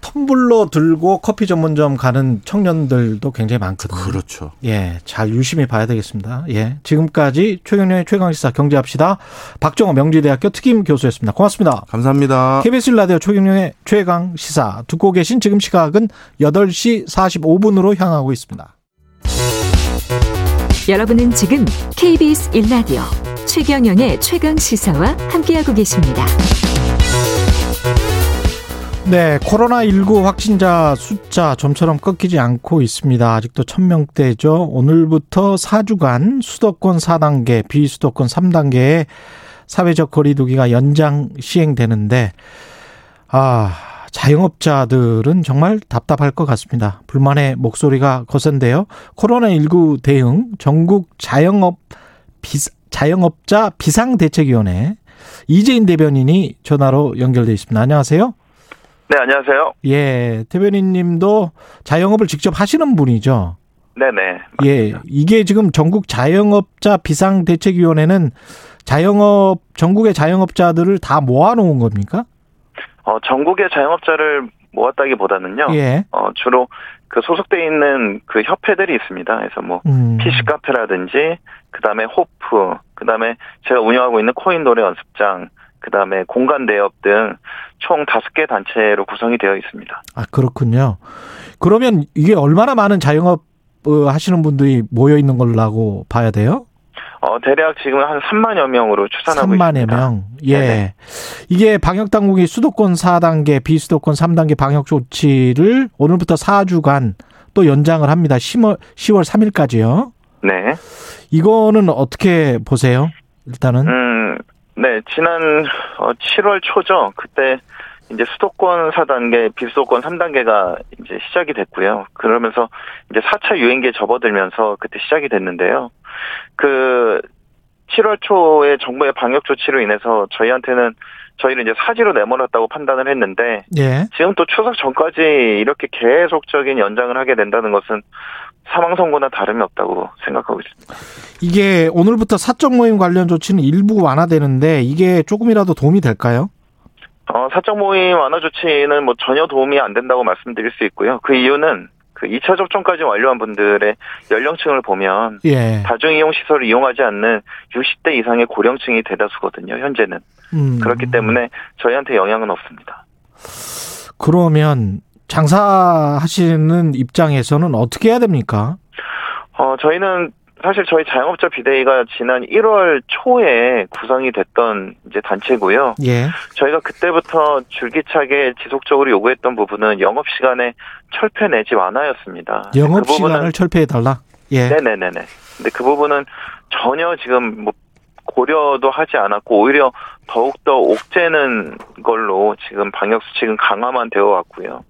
텀블러 들고 커피 전문점 가는 청년들도 굉장히 많거든요. 그렇죠. 예, 잘 유심히 봐야 되겠습니다. 예, 지금까지 최경련의 최강시사 경제합시다. 박정호 명지대학교 특임 교수였습니다. 고맙습니다. 감사합니다. KBS 라디오 최경련의 최강시사 듣고 계신 지금 시각은 8시 45분으로 향하고 있습니다. 여러분은 지금 KBS 1라디오 최경영의 최강 시사와 함께하고 계십니다. 네, 코로나19 확진자 숫자 점처럼 꺾이지 않고 있습니다. 아직도 1000명대죠. 오늘부터 4주간 수도권 4단계, 비수도권 3단계의 사회적 거리두기가 연장 시행되는데, 아, 자영업자들은 정말 답답할 것 같습니다. 불만의 목소리가 거센데요. 코로나19 대응 전국 자영업 비, 자영업자 비상대책위원회 이재인 대변인이 전화로 연결돼 있습니다. 안녕하세요. 네, 안녕하세요. 예, 대변인 님도 자영업을 직접 하시는 분이죠. 네네. 맞습니다. 예, 이게 지금 전국 자영업자 비상대책위원회는 자영업, 전국의 자영업자들을 다 모아놓은 겁니까? 어, 전국의 자영업자를 모았다기 보다는요. 예. 어, 주로 그 소속돼 있는 그 협회들이 있습니다. 그래서 뭐, 음. PC 카페라든지, 그 다음에 호프, 그 다음에 제가 운영하고 있는 코인 노래 연습장, 그 다음에 공간 대업 등 총 다섯 개 단체로 구성이 되어 있습니다. 아, 그렇군요. 그러면 이게 얼마나 많은 자영업 어, 하시는 분들이 모여 있는 걸라고 봐야 돼요? 어, 대략 지금 한 3만여 명으로 추산하고 3만여 있습니다. 명. 예. 네네. 이게 방역 당국이 수도권 4단계, 비수도권 3단계 방역 조치를 오늘부터 4주간 또 연장을 합니다. 10월 10월 3일까지요. 네. 이거는 어떻게 보세요? 일단은 음, 네, 지난 어, 7월 초죠. 그때 이제 수도권 4단계, 비수도권 3단계가 이제 시작이 됐고요. 그러면서 이제 4차 유행기에 접어들면서 그때 시작이 됐는데요. 그 7월 초에 정부의 방역 조치로 인해서 저희한테는 저희를 이제 사지로 내몰았다고 판단을 했는데 예. 지금 또 추석 전까지 이렇게 계속적인 연장을 하게 된다는 것은 사망 선고나 다름이 없다고 생각하고 있습니다. 이게 오늘부터 사적 모임 관련 조치는 일부 완화되는데 이게 조금이라도 도움이 될까요? 어, 사적 모임 완화 조치는 뭐 전혀 도움이 안 된다고 말씀드릴 수 있고요. 그 이유는 그 2차 접종까지 완료한 분들의 연령층을 보면 예. 다중이용 시설을 이용하지 않는 60대 이상의 고령층이 대다수거든요. 현재는 음. 그렇기 때문에 저희한테 영향은 없습니다. 그러면 장사하시는 입장에서는 어떻게 해야 됩니까? 어, 저희는 사실 저희 자영업자 비대위가 지난 1월 초에 구성이 됐던 이제 단체고요. 예. 저희가 그때부터 줄기차게 지속적으로 요구했던 부분은 영업 시간에 철폐 내지 완화였습니다. 영업 그 시간을 철폐해 달라. 예. 네네네네. 근데 그 부분은 전혀 지금 뭐 고려도 하지 않았고 오히려 더욱더 옥죄는 걸로 지금 방역 수칙은 강화만 되어 왔고요.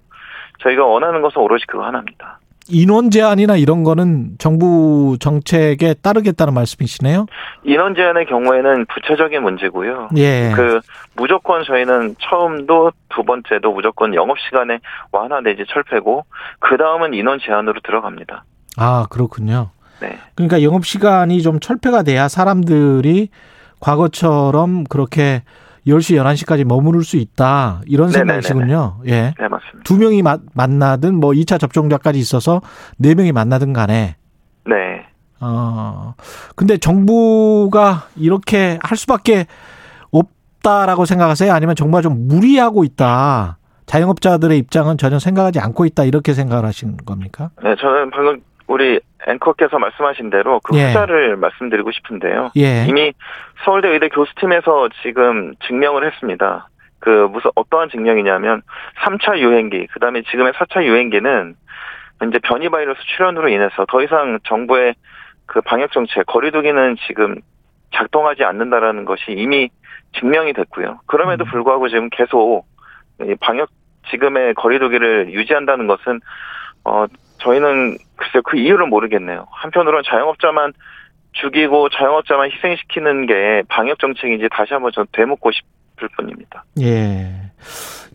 저희가 원하는 것은 오로지 그거 하나입니다. 인원 제한이나 이런 거는 정부 정책에 따르겠다는 말씀이시네요. 인원 제한의 경우에는 구체적인 문제고요. 예. 그 무조건 저희는 처음도 두 번째도 무조건 영업 시간에 완화 내지 철폐고 그 다음은 인원 제한으로 들어갑니다. 아, 그렇군요. 네. 그러니까 영업 시간이 좀 철폐가 돼야 사람들이 과거처럼 그렇게 10시, 11시까지 머무를 수 있다. 이런 네네네네. 생각이시군요. 예. 네 맞습니다. 두 명이 마- 만나든 뭐 2차 접종자까지 있어서 네 명이 만나든 간에 네. 어. 근데 정부가 이렇게 할 수밖에 없다라고 생각하세요? 아니면 정말 좀 무리하고 있다. 자영업자들의 입장은 전혀 생각하지 않고 있다. 이렇게 생각을 하시는 겁니까? 네, 저는 방금 우리 앵커께서 말씀하신 대로 그 예. 후자를 말씀드리고 싶은데요. 예. 이미 서울대 의대 교수팀에서 지금 증명을 했습니다. 그 무슨 어떠한 증명이냐면 3차 유행기, 그다음에 지금의 4차 유행기는 이제 변이 바이러스 출현으로 인해서 더 이상 정부의 그 방역 정책 거리두기는 지금 작동하지 않는다라는 것이 이미 증명이 됐고요. 그럼에도 음. 불구하고 지금 계속 이 방역 지금의 거리두기를 유지한다는 것은 어 저희는 글쎄요 그 이유를 모르겠네요. 한편으로는 자영업자만 죽이고 자영업자만 희생시키는 게 방역 정책인지 다시 한번 전 되묻고 싶을 뿐입니다. 예.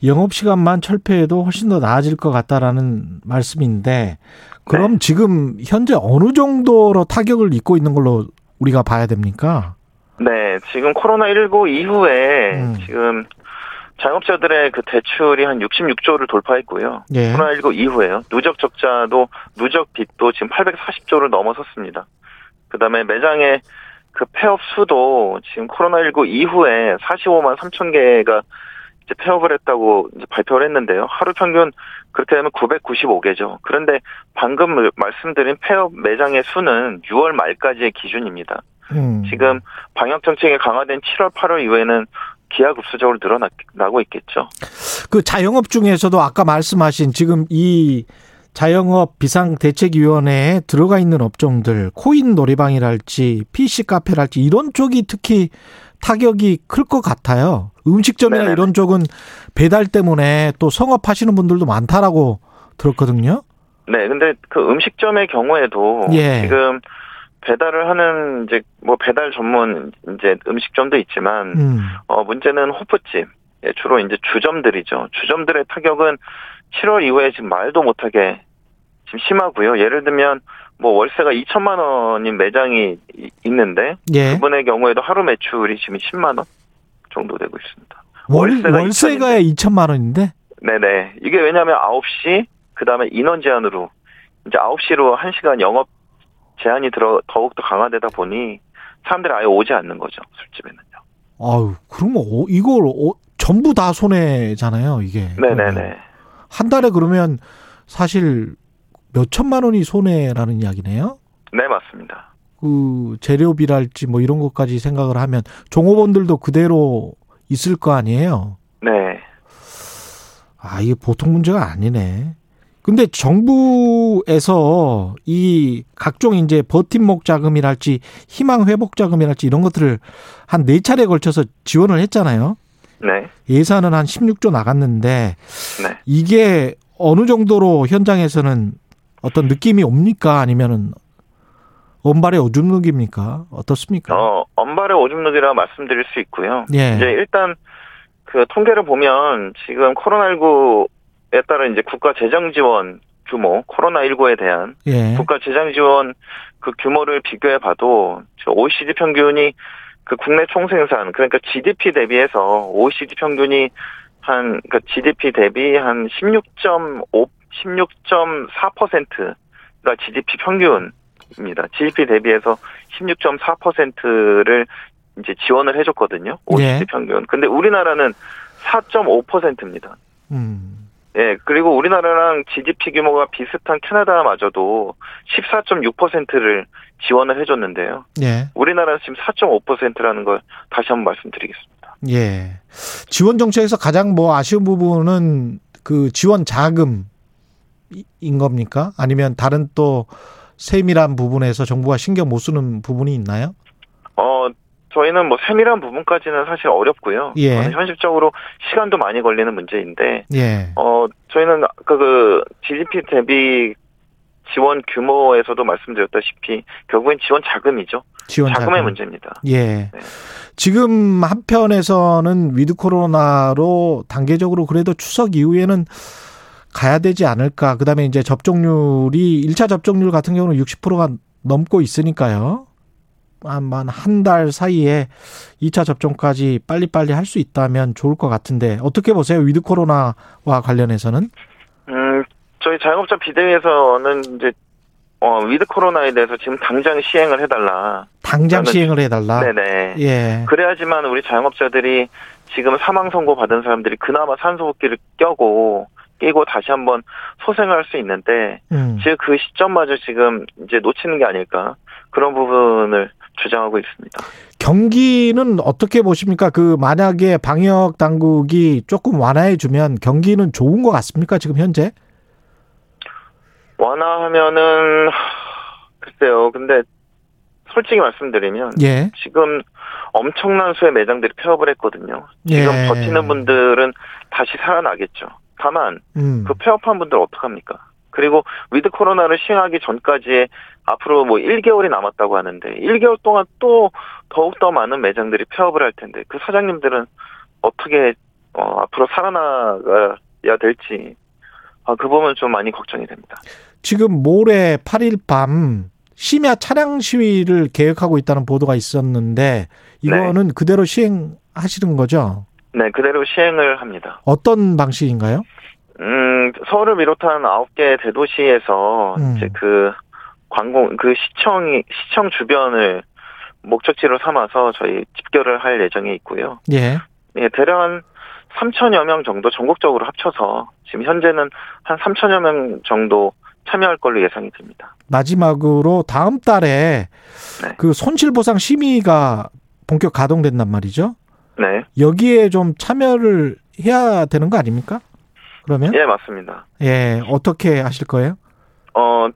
영업 시간만 철폐해도 훨씬 더 나아질 것 같다라는 말씀인데 그럼 지금 현재 어느 정도로 타격을 입고 있는 걸로 우리가 봐야 됩니까? 네, 지금 코로나 19 이후에 음. 지금 자영업자들의 그 대출이 한 66조를 돌파했고요. 예. 코로나19 이후에요. 누적 적자도 누적 빚도 지금 840조를 넘어섰습니다. 그다음에 매장의 그 폐업 수도 지금 코로나19 이후에 45만 3천 개가 이제 폐업을 했다고 이제 발표를 했는데요. 하루 평균 그렇게 되면 995개죠. 그런데 방금 말씀드린 폐업 매장의 수는 6월 말까지의 기준입니다. 음. 지금 방역 정책이 강화된 7월, 8월 이후에는 기하급수적으로 늘어나고 있겠죠. 그 자영업 중에서도 아까 말씀하신 지금 이 자영업 비상대책위원회에 들어가 있는 업종들, 코인 노래방이랄지, PC 카페랄지 이런 쪽이 특히 타격이 클 것 같아요. 음식점이나 네네네. 이런 쪽은 배달 때문에 또 성업하시는 분들도 많다라고 들었거든요. 네, 근데 그 음식점의 경우에도 예. 지금 배달을 하는 이제 뭐 배달 전문 이제 음식점도 있지만 음. 어 문제는 호프집 예, 주로 이제 주점들이죠. 주점들의 타격은 7월 이후에 지금 말도 못하게 지금 심하고요. 예를 들면 뭐 월세가 2천만 원인 매장이 있는데 예. 그분의 경우에도 하루 매출이 지금 10만 원 정도 되고 있습니다. 월, 월세가, 월세가 2천만 원인데? 네네. 이게 왜냐하면 9시 그 다음에 인원 제한으로 이제 9시로 1시간 영업 제한이 들어 더욱더 강화되다 보니 사람들이 아예 오지 않는 거죠 술집에는요. 아유, 그러면 어, 이걸 어, 전부 다 손해잖아요, 이게. 네네네. 한 달에 그러면 사실 몇 천만 원이 손해라는 이야기네요. 네, 맞습니다. 그 재료비랄지 뭐 이런 것까지 생각을 하면 종업원들도 그대로 있을 거 아니에요. 네. 아, 이게 보통 문제가 아니네. 근데 정부에서 이 각종 이제 버팀목 자금이랄지 희망 회복 자금이랄지 이런 것들을 한 네 차례 걸쳐서 지원을 했잖아요. 네. 예산은 한 16조 나갔는데 네. 이게 어느 정도로 현장에서는 어떤 느낌이 옵니까? 아니면은 언발의 오줌 누기입니까? 어떻습니까? 어, 언발의 오줌 누기라 말씀드릴 수 있고요. 예. 이제 일단 그 통계를 보면 지금 코로나19 에 따른 이제 국가 재정 지원 규모, 코로나19에 대한 예. 국가 재정 지원 그 규모를 비교해 봐도 OECD 평균이 그 국내 총생산 그러니까 GDP 대비해서 OECD 평균이 한 그러니까 GDP 대비 한 16.5 16.4%가 GDP 평균입니다. GDP 대비해서 16.4%를 이제 지원을 해줬거든요. OECD 예. 평균. 근데 우리나라는 4.5%입니다. 음. 예, 그리고 우리나라랑 GDP 규모가 비슷한 캐나다마저도 14.6%를 지원을 해줬는데요. 예. 우리나라는 지금 4.5%라는 걸 다시 한번 말씀드리겠습니다. 예. 지원 정책에서 가장 뭐 아쉬운 부분은 그 지원 자금인 겁니까? 아니면 다른 또 세밀한 부분에서 정부가 신경 못 쓰는 부분이 있나요? 어, 저희는 뭐 세밀한 부분까지는 사실 어렵고요. 예. 현실적으로 시간도 많이 걸리는 문제인데, 예. 어 저희는 아까 그 GDP 대비 지원 규모에서도 말씀드렸다시피 결국엔 지원 자금이죠. 지원 자금의 자금. 문제입니다. 예. 네. 지금 한편에서는 with 코로나로 단계적으로 그래도 추석 이후에는 가야 되지 않을까. 그다음에 이제 접종률이 1차 접종률 같은 경우는 60%가 넘고 있으니까요. 한한 달 사이에 2차 접종까지 빨리빨리 할 수 있다면 좋을 것 같은데 어떻게 보세요? 위드 코로나와 관련해서는? 음, 저희 자영업자 비대위에서는 이제 어, 위드 코로나에 대해서 지금 당장 시행을 해달라. 당장 시행을 해달라? 네네. 예. 그래야지만 우리 자영업자들이 지금 사망 선고 받은 사람들이 그나마 산소호흡기를 껴고 끼고 다시 한번 소생할 수 있는데 음. 지금 그 시점마저 지금 이제 놓치는 게 아닐까 그런 부분을 주장하고 있습니다. 경기는 어떻게 보십니까? 그 만약에 방역 당국이 조금 완화해 주면 경기는 좋은 것 같습니까? 지금 현재? 완화하면은 글쎄요. 근데 솔직히 말씀드리면 예. 지금 엄청난 수의 매장들이 폐업을 했거든요. 지금 예. 버티는 분들은 다시 살아나겠죠. 다만 음. 그 폐업한 분들 어떡합니까? 그리고 위드 코로나를 시행하기 전까지 앞으로 뭐 1개월이 남았다고 하는데 1개월 동안 또 더욱더 많은 매장들이 폐업을 할 텐데 그 사장님들은 어떻게 어, 앞으로 살아나가야 될지 아, 그 부분 좀 많이 걱정이 됩니다. 지금 모레 8일 밤 심야 차량 시위를 계획하고 있다는 보도가 있었는데 이거는 네. 그대로 시행하시는 거죠? 네, 그대로 시행을 합니다. 어떤 방식인가요? 음, 서울을 비롯한 9개 대도시에서 음. 이제 그 관공 그 시청이 시청 주변을 목적지로 삼아서 저희 집결을 할 예정에 있고요. 예. 예, 대략 한 3천여 명 정도 전국적으로 합쳐서 지금 현재는 한 3천여 명 정도 참여할 걸로 예상이 됩니다. 마지막으로 다음 달에 네. 그 손실보상 심의가 본격 가동된단 말이죠. 네. 여기에 좀 참여를 해야 되는 거 아닙니까? 그러면? 예, 맞습니다. 예, 어떻게 하실 거예요? 어,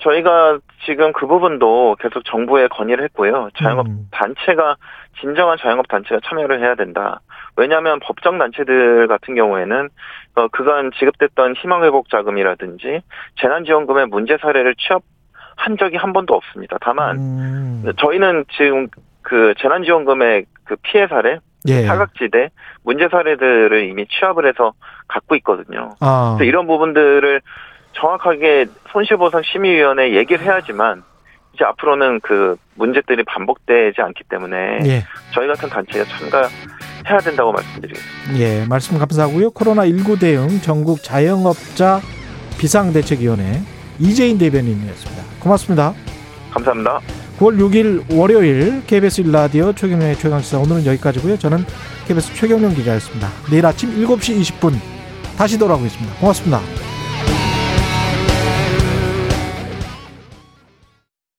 저희가 지금 그 부분도 계속 정부에 건의를 했고요. 자영업 음. 단체가 진정한 자영업 단체가 참여를 해야 된다. 왜냐하면 법정 단체들 같은 경우에는 어, 그간 지급됐던 희망회복 자금이라든지 재난지원금의 문제 사례를 취업한 적이 한 번도 없습니다. 다만 음. 저희는 지금 그 재난지원금의 그 피해 사례 예. 사각지대 문제 사례들을 이미 취합을 해서 갖고 있거든요. 아. 그래서 이런 부분들을 정확하게 손실보상 심의위원회 얘기를 해야지만 이제 앞으로는 그 문제들이 반복되지 않기 때문에 예. 저희 같은 단체가 참가해야 된다고 말씀드리겠습니다. 예, 말씀 감사하고요. 코로나 19 대응 전국 자영업자 비상대책위원회 이재인 대변인이었습니다. 고맙습니다. 감사합니다. 9월 6일 월요일 KBS 1라디오 최경영의 최강시사 오늘은 여기까지고요. 저는 KBS 최경영 기자였습니다. 내일 아침 7시 20분 다시 돌아오겠습니다. 고맙습니다.